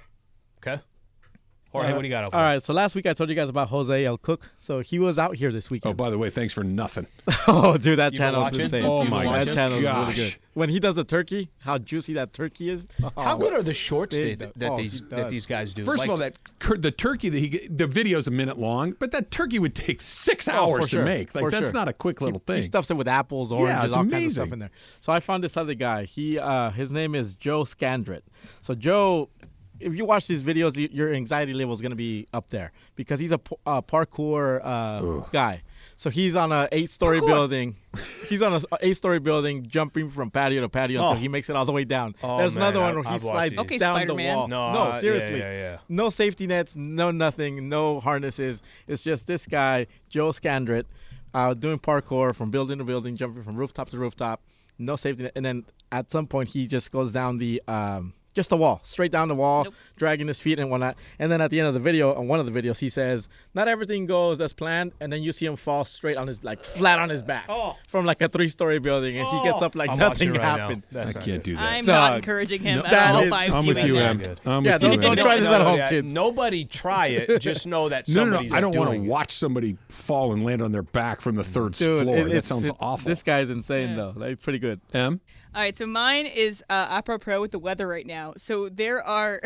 Jorge, what do you got? Over All right, so last week I told you guys about Jose El Cook. So he was out here this weekend. Oh, by the way, thanks for nothing. Oh, dude, that channel is insane. Oh, my god, that channel is really good. When he does the turkey, how juicy that turkey is. How Oh. good are the shorts They- that, that oh, these that these guys do? First Like, of all, that cur- the turkey that he get- the video's a minute long, but that turkey would take six hours for sure. to make. Like For that's sure. not a quick little he, thing. He stuffs it with apples, oranges, it's all kinds of stuff in there. So I found this other guy. He uh, his name is Joe Scandrett. So Joe, if you watch these videos, y- your anxiety level is going to be up there because he's a, uh, parkour uh, guy. So he's on a eight-story building. He's on a s- eight-story building, jumping from patio to patio until Oh. he makes it all the way down. Oh, There's another one where I- he I've slides these. Okay, down the wall. No, no, uh, yeah, seriously, yeah, yeah. no safety nets, no nothing, no harnesses. It's just this guy, Joe Scandrett, uh, doing parkour from building to building, jumping from rooftop to rooftop, no safety net. And then at some point, he just goes down the. Um, just the wall, straight down the wall, dragging his feet and whatnot. And then at the end of the video, on one of the videos, he says, "Not everything goes as planned." And then you see him fall straight on his like flat on his back oh. from like a three-story building, and he oh. gets up like I'm nothing right happened. That's I not can't good. do that. I'm Dog. not encouraging him No, at that all is- by I'm with you, that. Em. I'm Yeah, with don't- you, don't try this at home, yeah, kids. Nobody try it. Just know that No, no, somebody's no. I don't want to watch somebody fall and land on their back from the third Dude, floor. it- that sounds awful. This guy's insane though. Like pretty good. M. All right, so mine is uh, apropos with the weather right now. So there are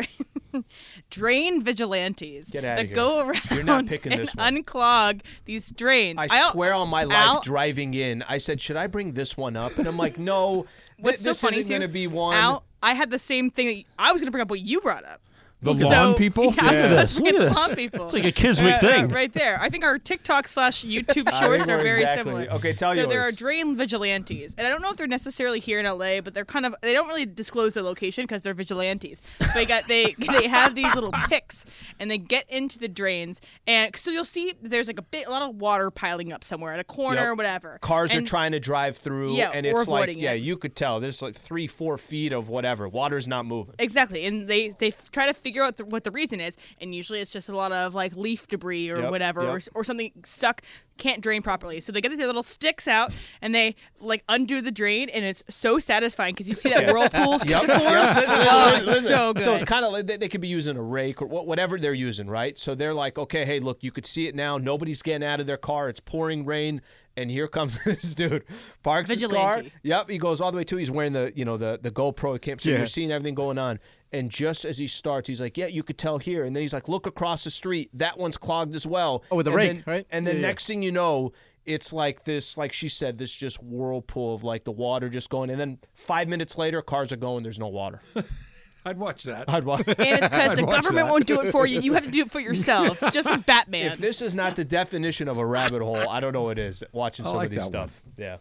drain vigilantes that go around You're not picking and this one. unclog these drains. I I'll- swear on my life, Al- driving in, I said, "Should I bring this one up?" And I'm like, "No, th- What's this so funny isn't going to be one." Al, I had the same thing. That I was going to bring up what you brought up. The So- lawn people. Yeah, Look at this. Look Look at this. lawn people. It's like a Kismic Uh, uh, thing. right there. I think our TikTok slash YouTube shorts are very exactly- similar. okay, tell you. So there are yours. drain vigilantes, and I don't know if they're necessarily here in LA, but they're kind of they don't really disclose their location because they're vigilantes. But they got they they have these little picks, and they get into the drains, and so you'll see there's like a bit a lot of water piling up somewhere at a corner Yep. or whatever. Cars are trying to drive through, Yeah, and it's like, avoiding yeah, you could tell there's like three, four feet of whatever. Water's not moving. Exactly, and they they f- try to figure out the, what the reason is, and usually it's just a lot of like leaf debris or Yep, whatever, or, yep. s- or something stuck can't drain properly. So they get their little sticks out and they like undo the drain, and it's so satisfying because you see that whirlpool Yep. form. yep. Oh, it's so good. So it's kind of like they, they could be using a rake or whatever they're using, right? So they're like, okay, hey, look, you could see it now. Nobody's getting out of their car. It's pouring rain, and here comes this dude, parks his car. Yep, he goes all the way to. He's wearing the you know the the GoPro cam, so Yeah. you're seeing everything going on. And just as he starts, he's like, "Yeah, you could tell here." And then he's like, "Look across the street. That one's clogged as well." Oh, with the And rake, then- right? And then Yeah, yeah. next thing you know, it's like this, like she said, this just whirlpool of like the water just going. And then five minutes later, cars are going. There's no water. I'd watch that. I'd watch. and it's because the government that. won't do it for you. You have to do it for yourself, just like Batman. If this is not the definition of a rabbit hole, I don't know what is. Watching I some like of these that stuff. Yeah.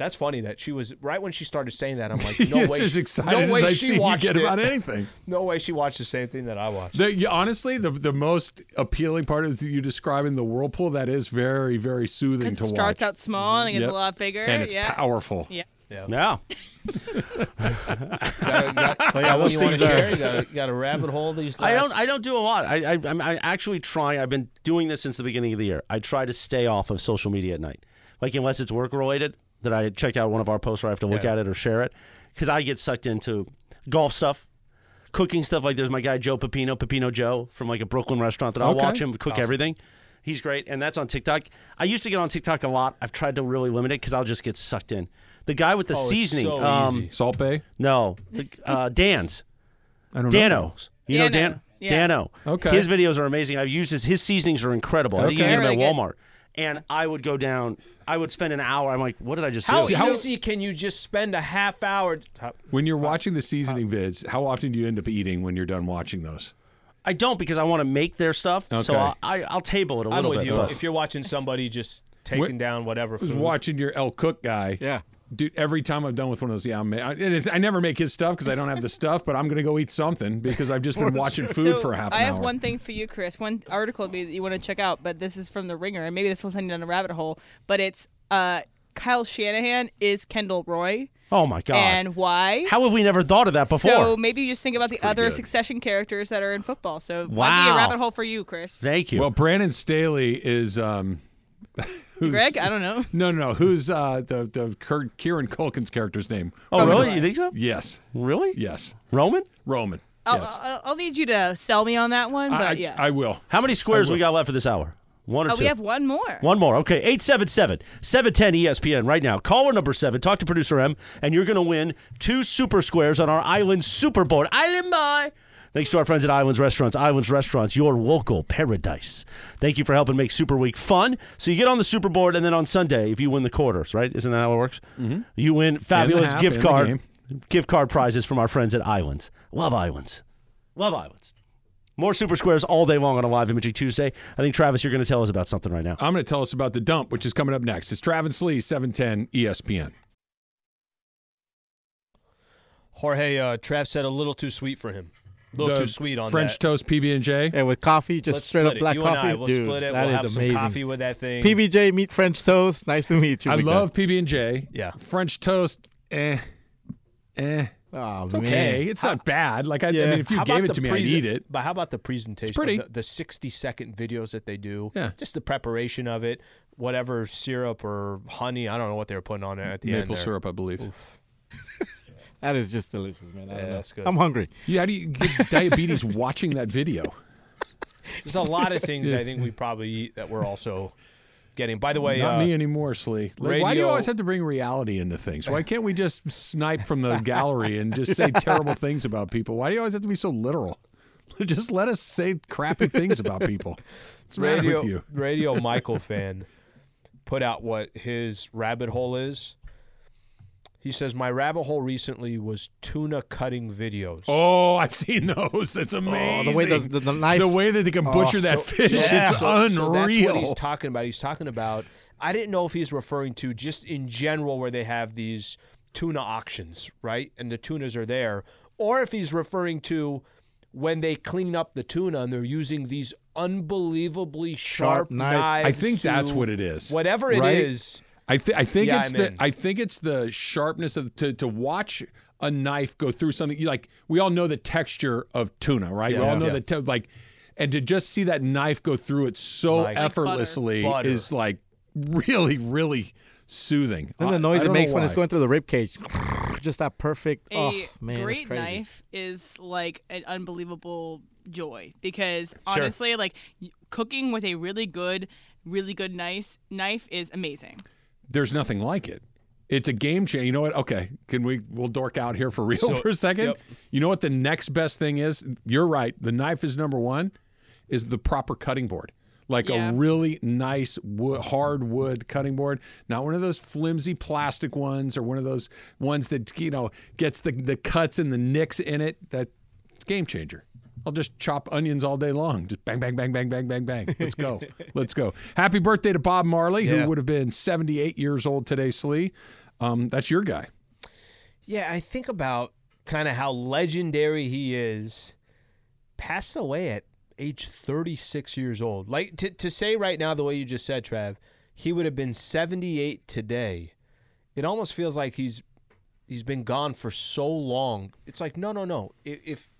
That's funny that she was right when she started saying that. I'm like, He's no way. as excited no way as I've she seen you watched get it. about anything. No way she watched the same thing that I watched. The, you- honestly, the the most appealing part of you describing the whirlpool that is very very soothing it to starts out small and it gets Yep. a lot bigger. and it's yeah. powerful. Yeah. Yeah. Got, got, So yeah, got one those you want to are- share? You got, a, got a rabbit hole these I don't. I don't do a lot. I, I, I'm I actually trying. I've been doing this since the beginning of the year. I try to stay off of social media at night, like unless it's work related. That I check out one of our posts where I have to look Yeah. at it or share it, because I get sucked into golf stuff, cooking stuff. Like there's my guy Joe Pepino, Pepino Joe from like a Brooklyn restaurant that I'll Okay. watch him cook everything. He's great, and that's on TikTok. I used to get on TikTok a lot. I've tried to really limit it because I'll just get sucked in. The guy with the Oh, it's seasoning, so um, easy. Salt Bae. no, the, uh, Dan's. I don't know. Dano's. You know Dano, Dan? yeah. Dano. Okay. His videos are amazing. I've used his his seasonings are incredible. I think you can get them Really at good. Walmart. And I would go down. I would spend an hour. I'm like, what did I just How do? How easy can you just spend a half hour? When you're watching the seasoning vids, how often do you end up eating when you're done watching those? I don't because I want to make their stuff. So Okay. I, I, I'll table it a little I'm with bit. you. but- If you're watching somebody just taking Wh- down whatever I was watching your El Cook guy. Yeah. Dude, every time I'm done with one of those, yeah, I'm, I, and it's, I never make his stuff because I don't have the stuff, but I'm gonna go eat something because I've just been watching food So, for half an hour. I have hour. one thing for you, Chris. One article that you want to check out, but this is from the Ringer, and maybe this will send you down a rabbit hole. But it's uh, Kyle Shanahan is Kendall Roy, Oh my God. and why? How have we never thought of that before? So maybe you just think about the other good. Succession characters that are in football. So might be Wow. a rabbit hole for you, Chris. Thank you. Well, Brandon Staley is. Um, who's- Greg, I don't know. No, no, no. Who's uh, the the Kurt, Kieran Culkin's character's name? oh, really? You think so? Yes, Really? yes. Roman? Roman. I'll, yes. I'll, I'll need you to sell me on that one, but I, yeah. I will. How many squares I we got left for this hour? One or oh, two? we have one more. One more. Okay. 877 710 ESPN right now. Caller number seven. Talk to producer M, and you're going to win two super squares on our Island Superboard. Island Boy. Thanks to our friends at Islands Restaurants. Islands Restaurants, your local paradise. Thank you for helping make Super Week fun. So you get on the Super Board, and then on Sunday, if you win the quarters, right? Isn't that how it works? Mm-hmm. You win fabulous half, gift card, gift card prizes from our friends at Islands. Love Islands. Love Islands. More Super Squares all day long on a live imaging Tuesday. I think Travis, you're going to tell us about something right now. I'm going to tell us about the dump, which is coming up next. It's Travis Lee, E 710 ESPN. Jorge, uh, Trav said a little too sweet for him. A little too sweet on French that. toast PB and J. And with coffee, just Let's straight split up it. black you coffee, and I, we'll dude, split it. that we'll is have amazing. some coffee with that thing. PBJ meet French toast. Nice to meet you. I love PB and J. Yeah. French toast. Eh, eh. Oh, It's okay. It's not bad. Like I, I Yeah. mean, if you How gave about it the to me, I'd presen- eat it. But how about the presentation? pretty. of The, the 60 second videos that they do. Yeah. Just the preparation of it, whatever syrup or honey. I don't know what they were putting on it at the end. Maple there. syrup, I believe. That is just delicious, man. I Yeah, don't know. that's good. I'm hungry. Yeah, how do you get diabetes watching that video? There's a lot of things I think we probably eat that we're also getting. By the way, Not uh, me anymore, Slee. Like, why do you always have to bring reality into things? Why can't we just snipe from the gallery and just say terrible things about people? Why do you always have to be so literal? Just let us say crappy things about people. What's the radio, with you? radio Michael fan put out what his rabbit hole is. He says, My rabbit hole recently was tuna cutting videos. Oh, I've seen those. It's amazing. Oh, the way the, the, the knife. The way that they can oh, butcher that fish, Yeah. it's So- unreal. So that's what he's talking about. He's talking about. I didn't know if he's referring to just in general where they have these tuna auctions, right? And the tunas are there, or if he's referring to when they clean up the tuna and they're using these unbelievably sharp, Sharp knives. knives. I think that's what it is. Whatever it is. Right? I, th- I think Yeah, it's I'm the in. I think it's the sharpness of to to watch a knife go through something you- like we all know the texture of tuna, right? we all know Yeah. the te- like, and to just see that knife go through it so Like- Like butter. effortlessly Butter. is like really really soothing. And the noise I it don't makes when it's going through the rib cage. Just that perfect. A oh man, it's great crazy. knife is like an unbelievable joy because honestly, like cooking with a really good, really good nice knife is amazing. There's nothing like it. It's a game changer. You know what? Okay, can we we'll dork out here for real So- for a second? yep. You know what the next best thing is? You're right. The knife is number one. Is the proper cutting board. Like Yeah. a really nice wood, hard wood cutting board, not one of those flimsy plastic ones or one of those ones that you know gets the the cuts and the nicks in it. That game changer. I'll just chop onions all day long. Just bang, bang, bang, bang, bang, bang, bang. Let's go. Let's go. Happy birthday to Bob Marley, Yeah. who would have been 78 years old today, Slee. Um, that's your guy. Yeah, I think about kind of how legendary he is. Passed away at age 36 years old. Like to, to say right now, the way you just said, Trav, he would have been 78 today. It almost feels like he's he's been gone for so long. It's like no, no, no. If, if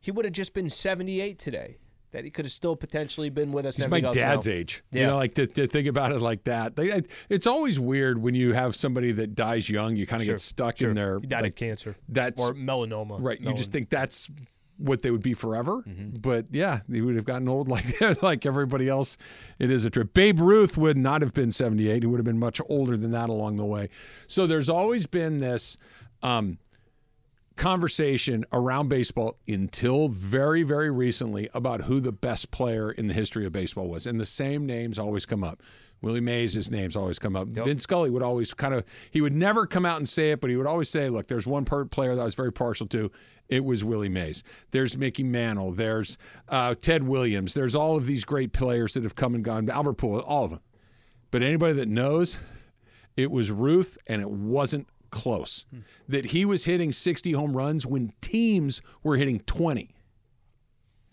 he would have just been 78 today, that he could have still potentially been with us. He's my dad's now. age. Yeah. You know, like to, to think about it like that. They, it's always weird when you have somebody that dies young. You kind of Sure, get stuck sure. in their He died like, of cancer That's or melanoma. right. You just think that's what they would be forever. Mm-hmm. But yeah, they would have gotten old like like everybody else. It is a trip. Babe Ruth would not have been 78. He would have been much older than that along the way. So there's always been this um, conversation around baseball until very, very recently about who the best player in the history of baseball was. And the same names always come up. Willie Mays' his names always come up. Vin Scully would always kind of, he would never come out and say it, but he would always say, look, there's one per- player that I was very partial to. It was Willie Mays. There's Mickey Mantle. There's uh, Ted Williams. There's all of these great players that have come and gone. Albert Poole, all of them. But anybody that knows, It was Ruth, and it wasn't close. Hmm. That he was hitting 60 home runs when teams were hitting 20.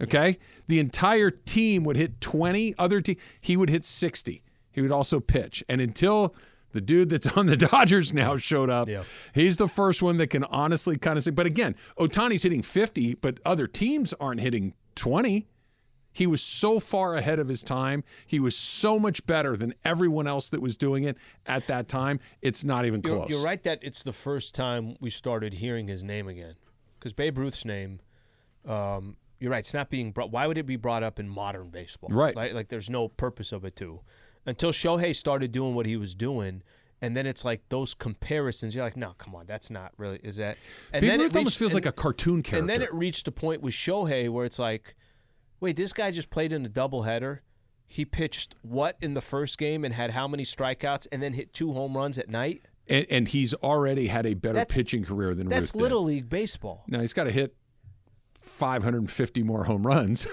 Okay? The entire team would hit 20, other team he would hit 60. He would also pitch. And until the dude that's on the Dodgers now showed up, he's the first one that can honestly kind of say, but again, Ohtani's hitting 50, but other teams aren't hitting 20. He was so far ahead of his time. He was so much better than everyone else that was doing it at that time. It's not even You're, close. you're right that it's the first time we started hearing his name again. Because Babe Ruth's name, um, you're right, it's not being brought. Why would it be brought up in modern baseball? Right. Like, like there's no purpose of it to. Until Shohei started doing what he was doing. And then it's like those comparisons. You're like, no, come on, that's not really. Is that? And Babe then it Ruth almost feels and- like a cartoon character. And then it reached a point with Shohei where it's like, wait, this guy just played in a doubleheader. He pitched what in the first game and had how many strikeouts and then hit two home runs at night? and, and he's already had a better That's- pitching career than That's Ruth did. little league baseball. Now he's got to hit 550 more home runs.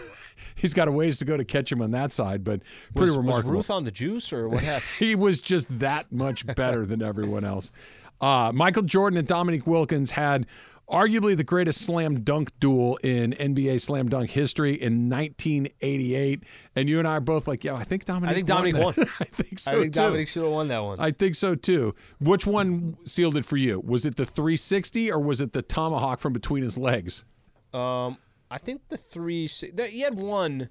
he's got a ways to go to catch him on that side, but pretty was, remarkable. Was Ruth on the juice or what happened? he was just that much better than everyone else. Uh, Michael Jordan and Dominique Wilkins had arguably the greatest slam dunk duel in NBA slam dunk history in 1988. And you and I are both like, yeah, I think Dominique. I think Dominique won. I think so I think too. Dominique should have won that one. I think so too. Which one sealed it for you? Was it the 360 or was it the tomahawk from between his legs? Um, I think the three. He had one.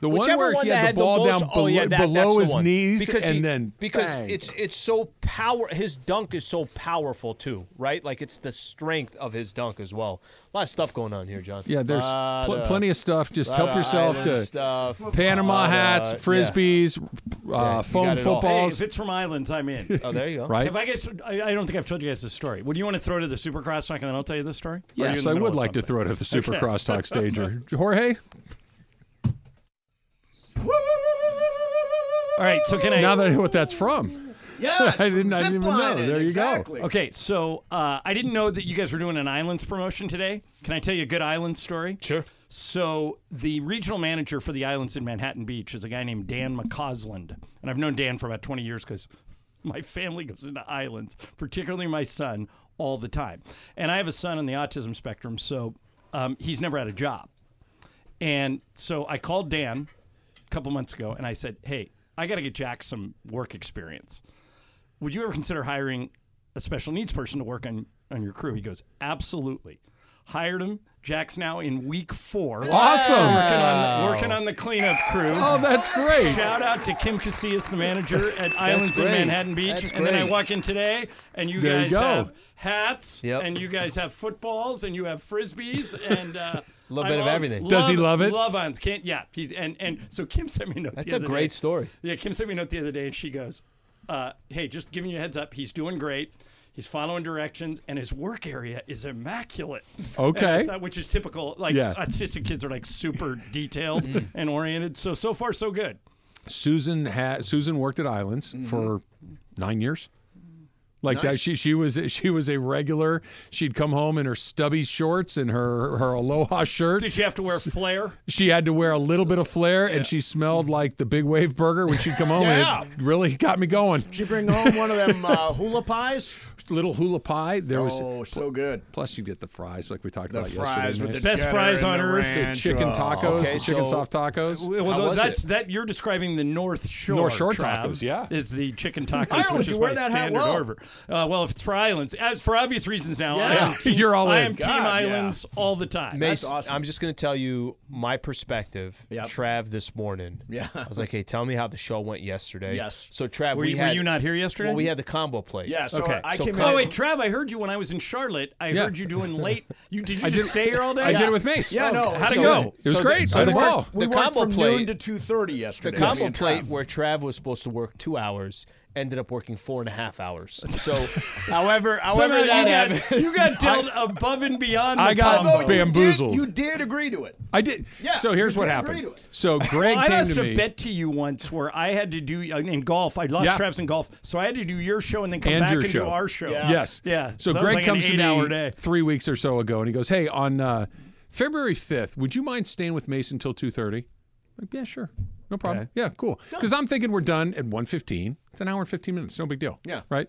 The one Whichever where one he that had the had ball most- down oh, yeah, below- that- below his one. knees because and he- then because bang. it's it's so power. His dunk is so powerful too, right? Like it's the strength of his dunk as well. A lot of stuff going on here, John. Yeah, there's Lot pl- plenty of stuff. Just help yourself island to stuff. Panama Lot hats, uh, frisbees, Yeah, uh, foam got it all. Hey, footballs. if it's from islands, I'm in. Oh, there you go. Right. If I guess I, I don't think I've told you guys this story. Would you want to throw to the Supercross talk and then I'll tell you this story? Or you yes, the I would of like to throw it at the Super Okay. Crosstalk stager. Jorge, All right, so can I? now that I know what that's from. Yeah, I didn't, I didn't even know. There you go. Okay, so uh, I didn't know that you guys were doing an islands promotion today. Can I tell you a good islands story? Sure. So the regional manager for the islands in Manhattan Beach is a guy named Dan McCausland, and I've known Dan for about 20 years because my family goes into islands, particularly my son, all the time. And I have a son on the autism spectrum, so um, he's never had a job. And so I called Dan a couple months ago, and I said, "Hey, I got to get Jack some work experience." would you ever consider hiring a special needs person to work on on your crew? He goes, absolutely. Hired him. Jack's now in week four. Awesome. Working on working on the cleanup crew. Oh, that's great. Shout out to Kim Casillas, the manager at Islands in great. Manhattan Beach. That's and then I great. walk in today, and you There you guys go. have hats, Yep. and you guys have footballs, and you have frisbees, and uh, Little bit of everything. Does he love it? Love on. Can't yeah. He's and and so Kim sent me a note. That's the a other great day. story. Yeah, Kim sent me a note the other day, and she goes, uh, "Hey, just giving you a heads up. He's doing great. He's following directions, and his work area is immaculate. Okay. And thought- which is typical. Like Yeah. Uh, autistic kids are like super detailed mm-hmm. and oriented. So so far so good. Susan had Susan worked at Islands mm-hmm. for nine years. Like that, she she was she was a regular. She'd come home in her stubby shorts and her her aloha shirt. Did she have to wear flair? She had to wear a little bit of flair, and she smelled like the Big Wave Burger when she'd come home. Yeah. And it really got me going. Did you bring home one of them uh, hula pies? Little hula pie. There was Oh, so good. plus you get the fries like we talked The about fries yesterday. with the man. Best fries on earth. The ranch. chicken Oh. tacos, Okay, the chicken so- soft tacos. Well, How though was that's it? that you're describing the North Shore. North Shore Trav, tacos, yeah. is the chicken tacos, Ireland, which you is wear my that hat standard well. order. Uh, well, if it's for islands, as for obvious reasons now, I Yeah. am team, You're all I in. am team God, yeah. islands all the time. Mace, awesome. I'm just going to tell you my perspective. Yep. Trav this morning. Yeah. I was like, hey, tell me how the show went yesterday. Yes. So Trav, Were we you- were you not here yesterday? Well, we had the combo plate. Yeah, so Okay. I So came come- in. Oh wait, Trav! I heard you when I was in Charlotte. I Yeah. heard you doing late. You did you I just did- stay here all day? I did it with Mace. Yeah, no. How'd it so- go? It was So great. the- I so did the well. work- We The worked combo from plate- noon to two thirty yesterday. The combo me and plate where Trav was supposed to work two hours ended up working four and a half hours. So, however, however Somehow that you happened. got, you got dealt above and beyond. The I got combo. you bamboozled. Did, you did agree to it. I did. Yeah, So here's you what did happened. agree to it. So Greg Well, I lost to a bet to you once where I had to do uh, in golf. I lost Yeah. Trav's in golf, so I had to do your show and then come And back and show. do our show. Yeah. Yes. Yeah. So, that Greg like comes to me eight-hour day. three weeks or so ago, and he goes, "Hey, on uh, February 5th, would you mind staying with Mason until 2.30? Like, yeah, sure. No problem. Yeah, cool. Because I'm thinking we're done at 1:15. It's an hour and 15 minutes. No big deal. Yeah. Right.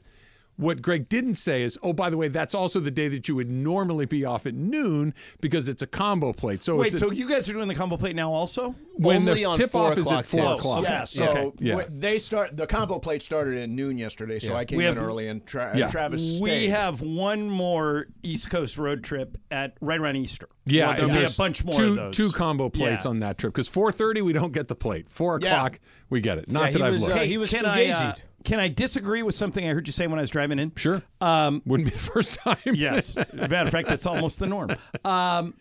What Greg didn't say is, oh, by the way, that's also the day that you would normally be off at noon because it's a combo plate. So Wait, it's a- so you guys are doing the combo plate now also? when Only the on tip off is at four o'clock. Yeah, so Okay. Yeah. they start. The combo plate started at noon yesterday, so Yeah. I came We in have- early, and, Tra- Yeah. and Travis We stayed. have one more East Coast road trip at right around Easter. Yeah, Well, there'll and be a bunch more two, of those. Two combo plates Yeah. on that trip because 4:30 we don't get the plate. Four Yeah. o'clock we get it. Not Yeah, that he I've was, looked. uh, Hey, he was can I, uh, fugazied. Can I disagree with something I heard you say when I was driving in? sure. Um, Wouldn't be the first time. yes. Matter of fact, that's almost the norm. Um,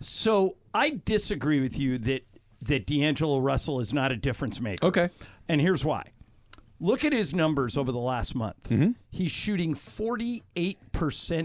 so I disagree with you that that D'Angelo Russell is not a difference maker. Okay. And here's why. Look at his numbers over the last month. Mm-hmm. He's shooting 48%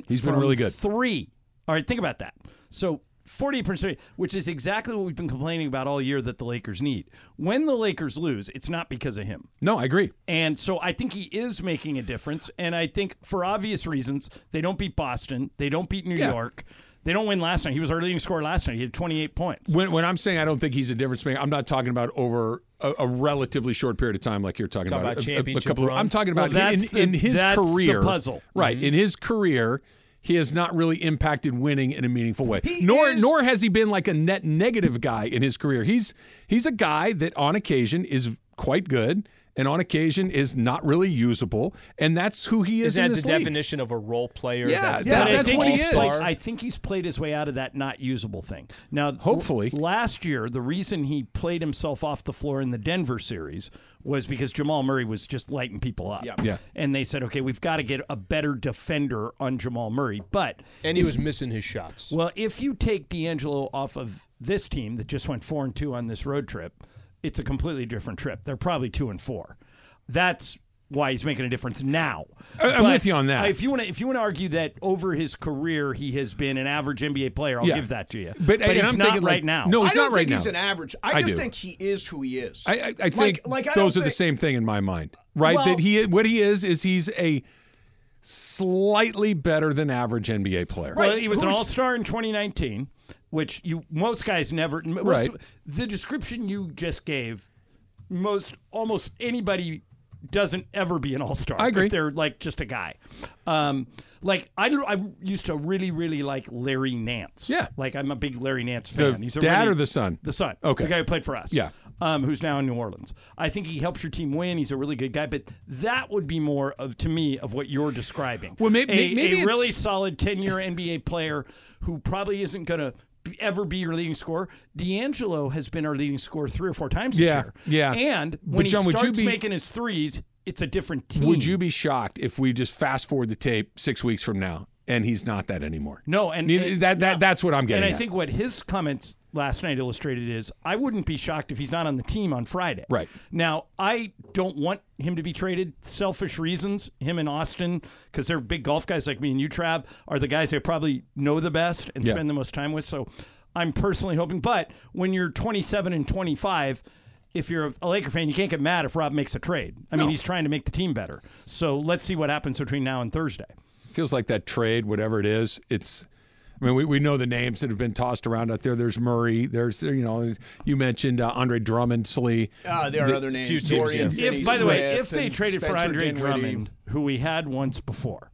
He's been from really good. Three. All right, think about that. So 40%, which is exactly what we've been complaining about all year that the Lakers need. When the Lakers lose, it's not because of him. No, I agree. And so I think he is making a difference. And I think for obvious reasons, they don't beat Boston. They don't beat New Yeah. York. They don't win last night. He was our leading scorer last night. He had 28 points. When, when I'm saying I don't think he's a difference maker, I'm not talking about over a, a relatively short period of time like you're talking Talking about. about A- a- a championship couple of- run? I'm talking about that's in, the- in his that's the career. puzzle. Right. Mm-hmm. In his career, he has not really impacted winning in a meaningful way. nor nor has he been like a net negative guy in his career. He's he's a guy that on occasion is quite good and on occasion is not really usable, and that's who he is Isn't in that this the league. definition of a role player? Yeah, that's that- not But I that's think what he is. played- I think he's played his way out of that not usable thing. Now, Hopefully. last year the reason he played himself off the floor in the Denver series was because Jamal Murray was just lighting people up. Yeah. Yeah. And they said, okay, we've got to get a better defender on Jamal Murray. But and he was missing his shots. well, if you take D'Angelo off of this team that just went four and two on this road trip, it's a completely different trip. They're probably two and four. That's why he's making a difference now. I- I'm But with you on that. If you want to, if you want to argue that over his career he has been an average NBA player, I'll Yeah. give that to you. But- and he's I'm not thinking, like, right now. no, he's I don't not right think now. he's an average. I, I just do. think he is who he is. I, I, I think like, I those don't are the same thing in my mind, right? Well- that he what he is is he's a slightly better than average NBA player. Well, Right, he was an All Star in 2019, which you most guys never. Most, Right. The description you just gave, most almost anybody doesn't ever be an All Star. I agree. If they're like just a guy, um, like I, I used to really really like Larry Nance. Yeah. like I'm a big Larry Nance The fan. He's a dad really- or the son? The son. Okay. the guy who played for us. Yeah. Um, who's now in New Orleans. I think he helps your team win. He's a really good guy, but that would be more of to me of what you're describing. Well, may- a, maybe a really solid 10 year NBA player who probably isn't going to ever be your leading scorer. D'Angelo has been our leading scorer three or four times Yeah, this yeah. year. And when John, he starts be- making his threes, it's a different team. Would you be shocked if we just fast forward the tape six weeks from now and he's not that anymore? No, and Neither- that, that that's what I'm getting. And I at. think what his comments last night illustrated is I wouldn't be shocked if he's not on the team on Friday. Right. Now, I don't want him to be traded. Selfish reasons. Him and Austin, because they're big golf guys like me and you, Trav, are the guys I probably know the best and Yeah. spend the most time with. So I'm personally hoping. But when you're 27 and 25, if you're a Laker fan, you can't get mad if Rob makes a trade. I mean, he's trying to make the team better. So let's see what happens between now and Thursday. feels like that trade, whatever it is, it's. I mean, we, we know the names that have been tossed around out there. There's Murray. There's you know, you mentioned uh, Andre Drummond, Slee. Ah, there are The- other names. few teams, Dorian yeah. if by the way, if they and traded for Andre Dinwiddie. Drummond, who we had once before,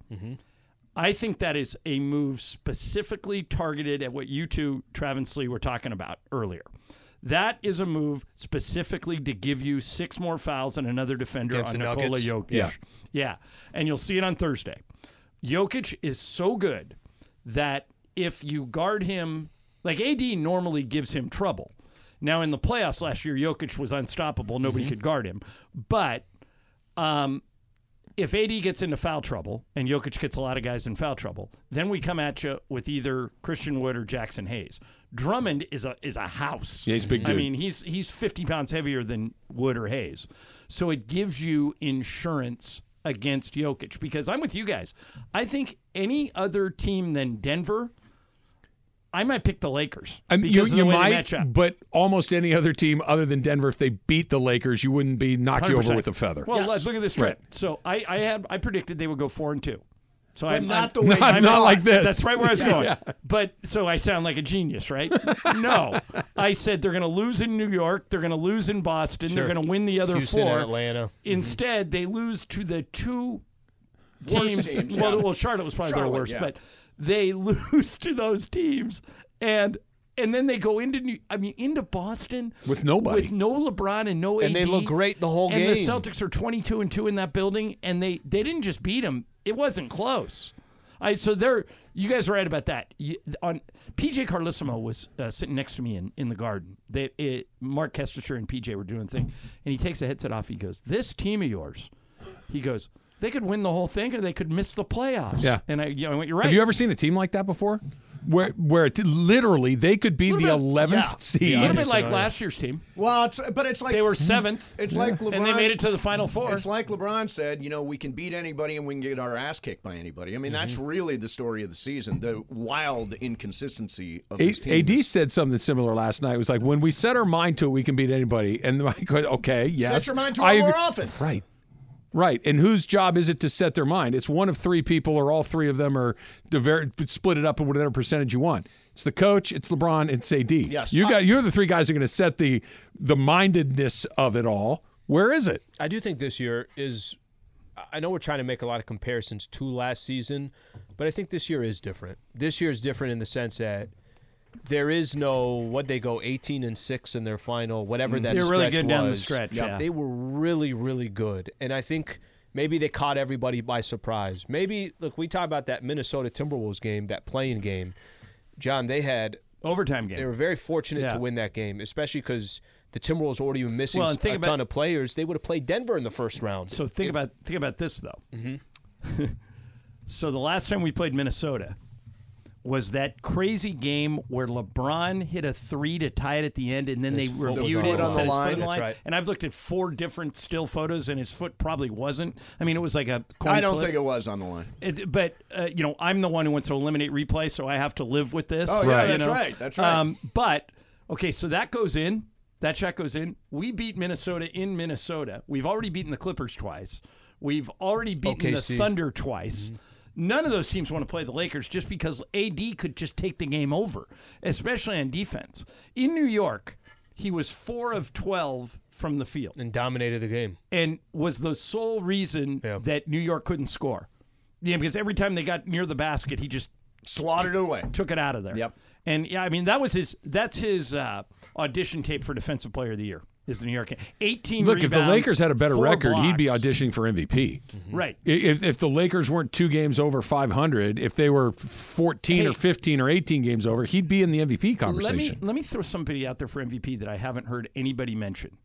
I think that is a move specifically targeted at what you two, Travis Lee, were talking about earlier. That is a move specifically to give you six more fouls and another defender Against on Nikola Nuggets? Jokic. Yeah. yeah, and you'll see it on Thursday. Jokic is so good that if you guard him, like AD normally gives him trouble. Now in the playoffs last year, Jokic was unstoppable; nobody could guard him. But um, if AD gets into foul trouble and Jokic gets a lot of guys in foul trouble, then we come at you with either Christian Wood or Jaxson Hayes. Drummond is a is a house. Yeah, he's big I mean, he's he's 50 pounds heavier than Wood or Hayes, so it gives you insurance against Jokic. Because I'm with you guys. I think any other team than Denver. I might pick the Lakers I mean, you, you might, match up. but almost any other team other than Denver, if they beat the Lakers, you wouldn't be knock you over with a feather. Well, let's look at this trip. Right. So I, I had I predicted they would go four and two. So But I'm not I'm- the way Not- you not thought. like this. That's right where I was going. Yeah. But so I sound like a genius, right? no, I said they're going to lose in New York, they're going to lose in Boston, Sure. they're going to win the other Houston four. Atlanta. Mm-hmm. Instead, they lose to the two teams. teams, well, yeah. well, Charlotte was probably their worst, yeah. but they lose to those teams, and and then they go into New, I mean into Boston With nobody. with no LeBron and no And they look great the whole game. and the. Celtics are twenty two and two in that building, and they they didn't just beat them; it wasn't close. I so they're you guys are right about that. You, on PJ Carlesimo was uh, sitting next to me in, in the garden. They it, Mark Kestecher and PJ were doing a thing, and he takes a headset off. He goes, "This team of yours," he goes, "They could win the whole thing, or they could miss the playoffs." Yeah. and I, you know, you're right. Have you ever seen a team like that before? Where where it, literally they could be the eleventh yeah. a seed. little bit like last year's team. Well, it's but it's like They were seventh. It's like LeBron, and they made it to the final four. It's like LeBron said, you know, we can beat anybody and we can get our ass kicked by anybody. I mean, that's Mm-hmm. really the story of the season. The wild inconsistency of A- this team. AD said something similar last night. It was like when we set our mind to it, we can beat anybody. And I go, okay, yes. Set your mind to it I more agree. often. Right. Right. And whose job is it to set their mind? It's one of three people, or all three of them, or the very, split it up in whatever percentage you want. It's the coach, it's LeBron, it's AD. Yes. You got you're the three guys who are going to set the the mindedness of it all. Where is it? I do think this year is. I know we're trying to make a lot of comparisons to last season, but I think this year is different. This year is different in the sense that there is no what they go 18 and six in their final, whatever mm-hmm. that They're really good down the was. stretch, yeah. They were really, really good, and I think maybe they caught everybody by surprise. Maybe look, we talk about that Minnesota Timberwolves game, that playing game. John, they had Overtime game. They were very fortunate Yeah. to win that game, especially because the Timberwolves already were missing Well, a about- ton of players. They would have played Denver in the first round. So think about think about this though. Mm-hmm. so the last time we played Minnesota was that crazy game where LeBron hit a three to tie it at the end, and then His they foot reviewed it and said his foot on the That's line. right. And I've looked at four different still photos, and his foot probably wasn't. I mean, it was like a. Coin I don't flip. think it was on the line. It, but uh, you know, I'm the one who wants to eliminate replay, so I have to live with this. Oh, yeah, you that's know? right, that's right. Um, but okay, so that goes in. That check goes in. We beat Minnesota in Minnesota. We've already beaten the Clippers twice. We've already beaten OKC. the Thunder twice. None of those teams want to play the Lakers just because AD could just take the game over, especially on defense. In New York, he was four of twelve from the field and dominated the game. and was the sole reason Yeah. that New York couldn't score. Yeah, because every time they got near the basket, he just Slaughtered it away. took it out of there. Yep. And yeah, I mean that was his. That's his uh, audition tape for Defensive Player of the Year. Is the New York eighteen? Look, if the Lakers had a better record, he'd be auditioning for MVP. Mm-hmm. Right. If, if the Lakers weren't two games over 500, if they were 14 or 15 or 18 games over, he'd be in the MVP Let me conversation. let me throw somebody out there for MVP that I haven't heard anybody mention,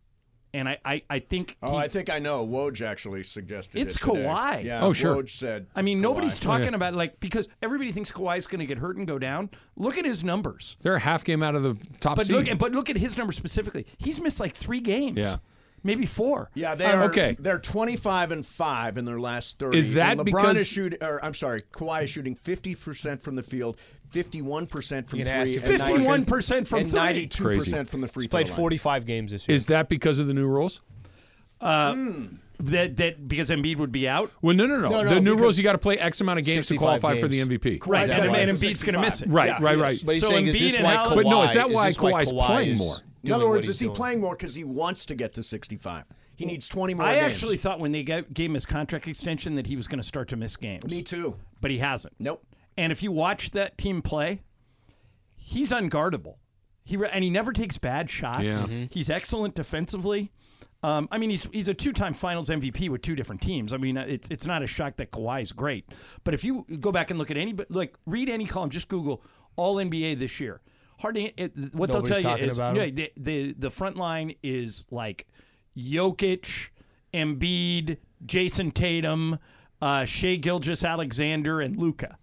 and I I, I think Oh, he- I think I know. Woj actually suggested It's it today. Kawhi. Yeah, Oh, sure. Woj said. I mean, Kawhi. nobody's talking yeah. about like because everybody thinks Kawhi's going to get hurt and go down. Look at his numbers. They're a half game out of the top But seed. look, but look at his numbers specifically. He's missed like three games. Yeah. maybe four. Yeah, they Um, are. okay. They're 25 and five in their last 30. Is that and LeBron because- is shooting? Or I'm sorry, Kawhi is shooting 50 percent from the field, 51 percent from You three, can ask and him. 51% from and three. 92 Crazy. percent from the free He's throw played line. 45 games this year. Is that because of the new rules? Uh, that that because Embiid would be out. Well, no, no, no. No, no, the new because- rules, you got to play X amount of games to 65 qualify for the games. MVP. Right, Kawhi's and, got and it Embiid's going to miss it. Right, Yeah, right, right. But he's So saying, is Embiid this and why Howard- Kawhi, But no, is that why this why Kawhi's playing is more? In other doing words, is he doing? playing more because he wants to get to 65? He needs 20 more I games. actually thought when they gave, gave him his contract extension that he was going to start to miss games. Me too. But he hasn't. Nope. And if you watch that team play, he's unguardable. He re- and he never takes bad shots. Yeah. Mm-hmm. Mhm. He's excellent defensively. Um, I mean, he's he's a two-time Finals MVP with two different teams. I mean, uh, it's it's not a shock that Kawhi is great. But if you go back and look at any, like read any column, just Google All NBA this year. Hardly it, what they'll tell you is about yeah, the, the the front line is like Jokic, Embiid, Jayson Tatum, uh, Shai Gilgeous-Alexander, and Luka.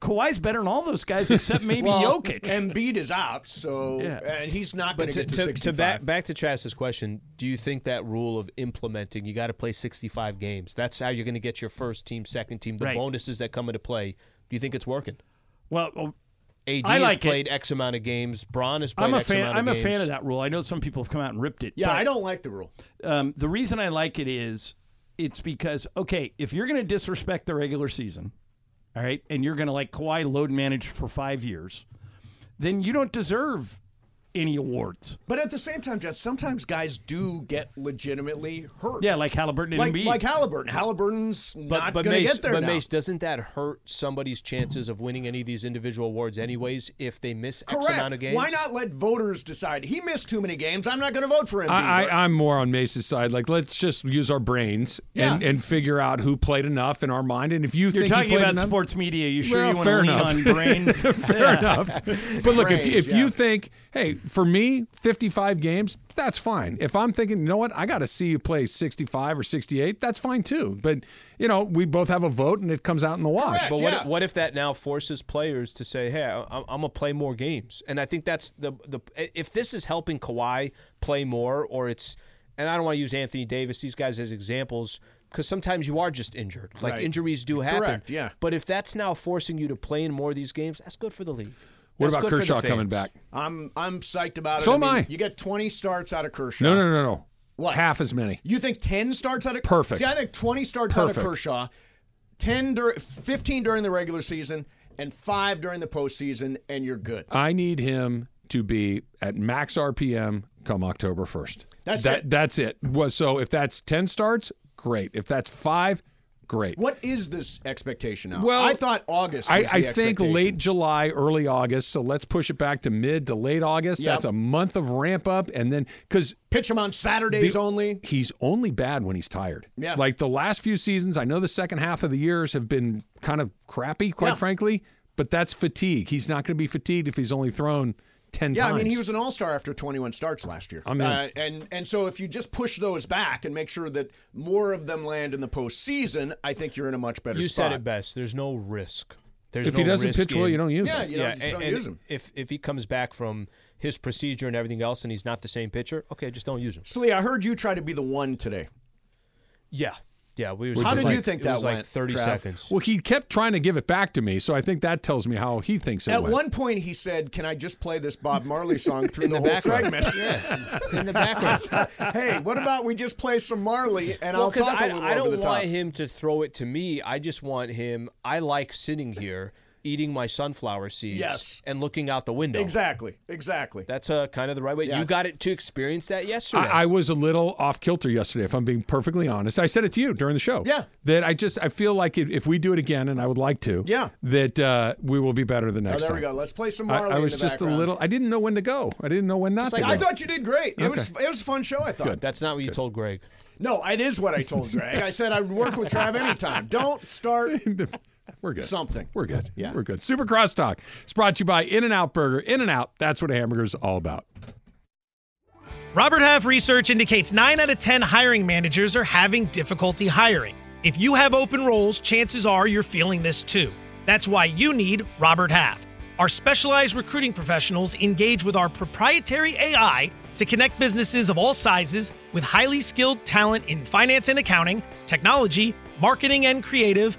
Kawhi's better than all those guys except maybe well, Jokic. Embiid is out, so Yeah. and he's not going But to to, get to, to, 65. to back, back to Chas's question, do you think that rule of implementing you got to play 65 games? That's how you're going to get your first team, second team, the Right. bonuses that come into play. Do you think it's working? well, well, AD I has like it. played X amount of games. Bron has played I'm a X fan. amount of I'm a fan of that rule. I know some people have come out and ripped it. yeah, but, I don't like the rule. Um, the reason I like it is it's because okay, if you're going to disrespect the regular season, all right, and you're going to like Kawhi load manage for five years, then you don't deserve any awards. But at the same time, Jets, sometimes guys do get legitimately hurt. Yeah, like Halliburton and like, Embiid. like Halliburton. Halliburton's But, not but going to Mace, get there but now. Mace, doesn't that hurt somebody's chances of winning any of these individual awards, anyways, if they miss X amount of games? Why not let voters decide? He missed too many games. I'm not going to vote for him. I, I, I'm more on Mace's side. Like, let's just use our brains and, Yeah. and figure out who played enough in our mind. And if you You're think talking played about enough, sports media. You sure Well, you want to fair lean enough. on brains? fair Yeah. enough. But look, if, Brains, if you yeah. think, hey, for me, 55 games, that's fine. If I'm thinking, you know what, I got to see you play 65 or 68, that's fine too. But, you know, we both have a vote and it comes out in the wash. But what, what if that now forces players to say, "Hey, I, I'm gonna play more games"? And I think that's the the if this is helping Kawhi play more, or it's, and I don't want to use Anthony Davis, these guys as examples, because sometimes you are just injured. Like Right. injuries do happen. Correct, yeah. But if that's now forcing you to play in more of these games, that's good for the league. What about good for the Kershaw coming back? I'm I'm psyched about it. So I am mean, I. You get 20 starts out of Kershaw. No, no, no, no. What? Half as many. You think 10 starts out of Perfect. See, I think 20 starts out of Kershaw, 10 dur- 15 during the regular season, and five during the postseason, and you're good. I need him to be at max RPM come October 1st. That's that, it. That's it. So if that's 10 starts, great. If that's five, great. What is this expectation now? Well, I thought August. Was I, the I think late July, early August. So let's push it back to mid to late August. Yep. That's a month of ramp up, and then because pitch him on Saturdays only. He's only bad when he's tired. Yeah. Like the last few seasons, I know the second half of the years have been kind of crappy, quite Yeah. frankly. But that's fatigue. He's not going to be fatigued if he's only thrown ten Yeah, times. I mean, he was an all star after 21 starts last year. I'm in. Uh, and and so if you just push those back and make sure that more of them land in the postseason, I think you're in a much better You spot. said it best. There's no risk. There's If he doesn't risk pitch well, in- you don't use Yeah, him. you don't, you and- don't and use him. If if he comes back from his procedure and everything else, and he's not the same pitcher, okay, just don't use him. Slee, I heard you try to be the one today. Yeah, yeah. We was How did like- you think that was like went, Thirty Trav? seconds. Well, he kept trying to give it back to me, so I think that tells me how he thinks it At went. one point, he said, "Can I just play this Bob Marley song through the, the whole background. segment?" Yeah, in the background. hey, what about we just play some Marley and Well, I'll talk a I, little I over don't the top. want him to throw it to me. I just want him. I like sitting here eating my sunflower seeds Yes. and looking out the window. Exactly, exactly. That's uh, kind of the right way. Yeah. You got it to experience that yesterday. I, I was a little off kilter yesterday, if I'm being perfectly honest. I said it to you during the show. Yeah. That I just I feel like if, if we do it again, and I would like to. Yeah. That uh, we will be better the Oh, next there time. we go. Let's play some I, Marley. I in was the just background. a little. I didn't know when to go. I didn't know when not to go. I thought you did great. It was it was a fun show. I thought. Good. That's not what you told Greg. No, it is what I told Greg. I said I would work with Trav anytime. Don't start We're good. something. We're good. Yeah. We're good. Super Cross Talk. It's brought to you by In-N-Out Burger. In-N-Out. That's what a hamburger is all about. Robert Half research indicates 9 out of 10 hiring managers are having difficulty hiring. If you have open roles, chances are you're feeling this too. That's why you need Robert Half. Our specialized recruiting professionals engage with our proprietary AI to connect businesses of all sizes with highly skilled talent in finance and accounting, technology, marketing and creative,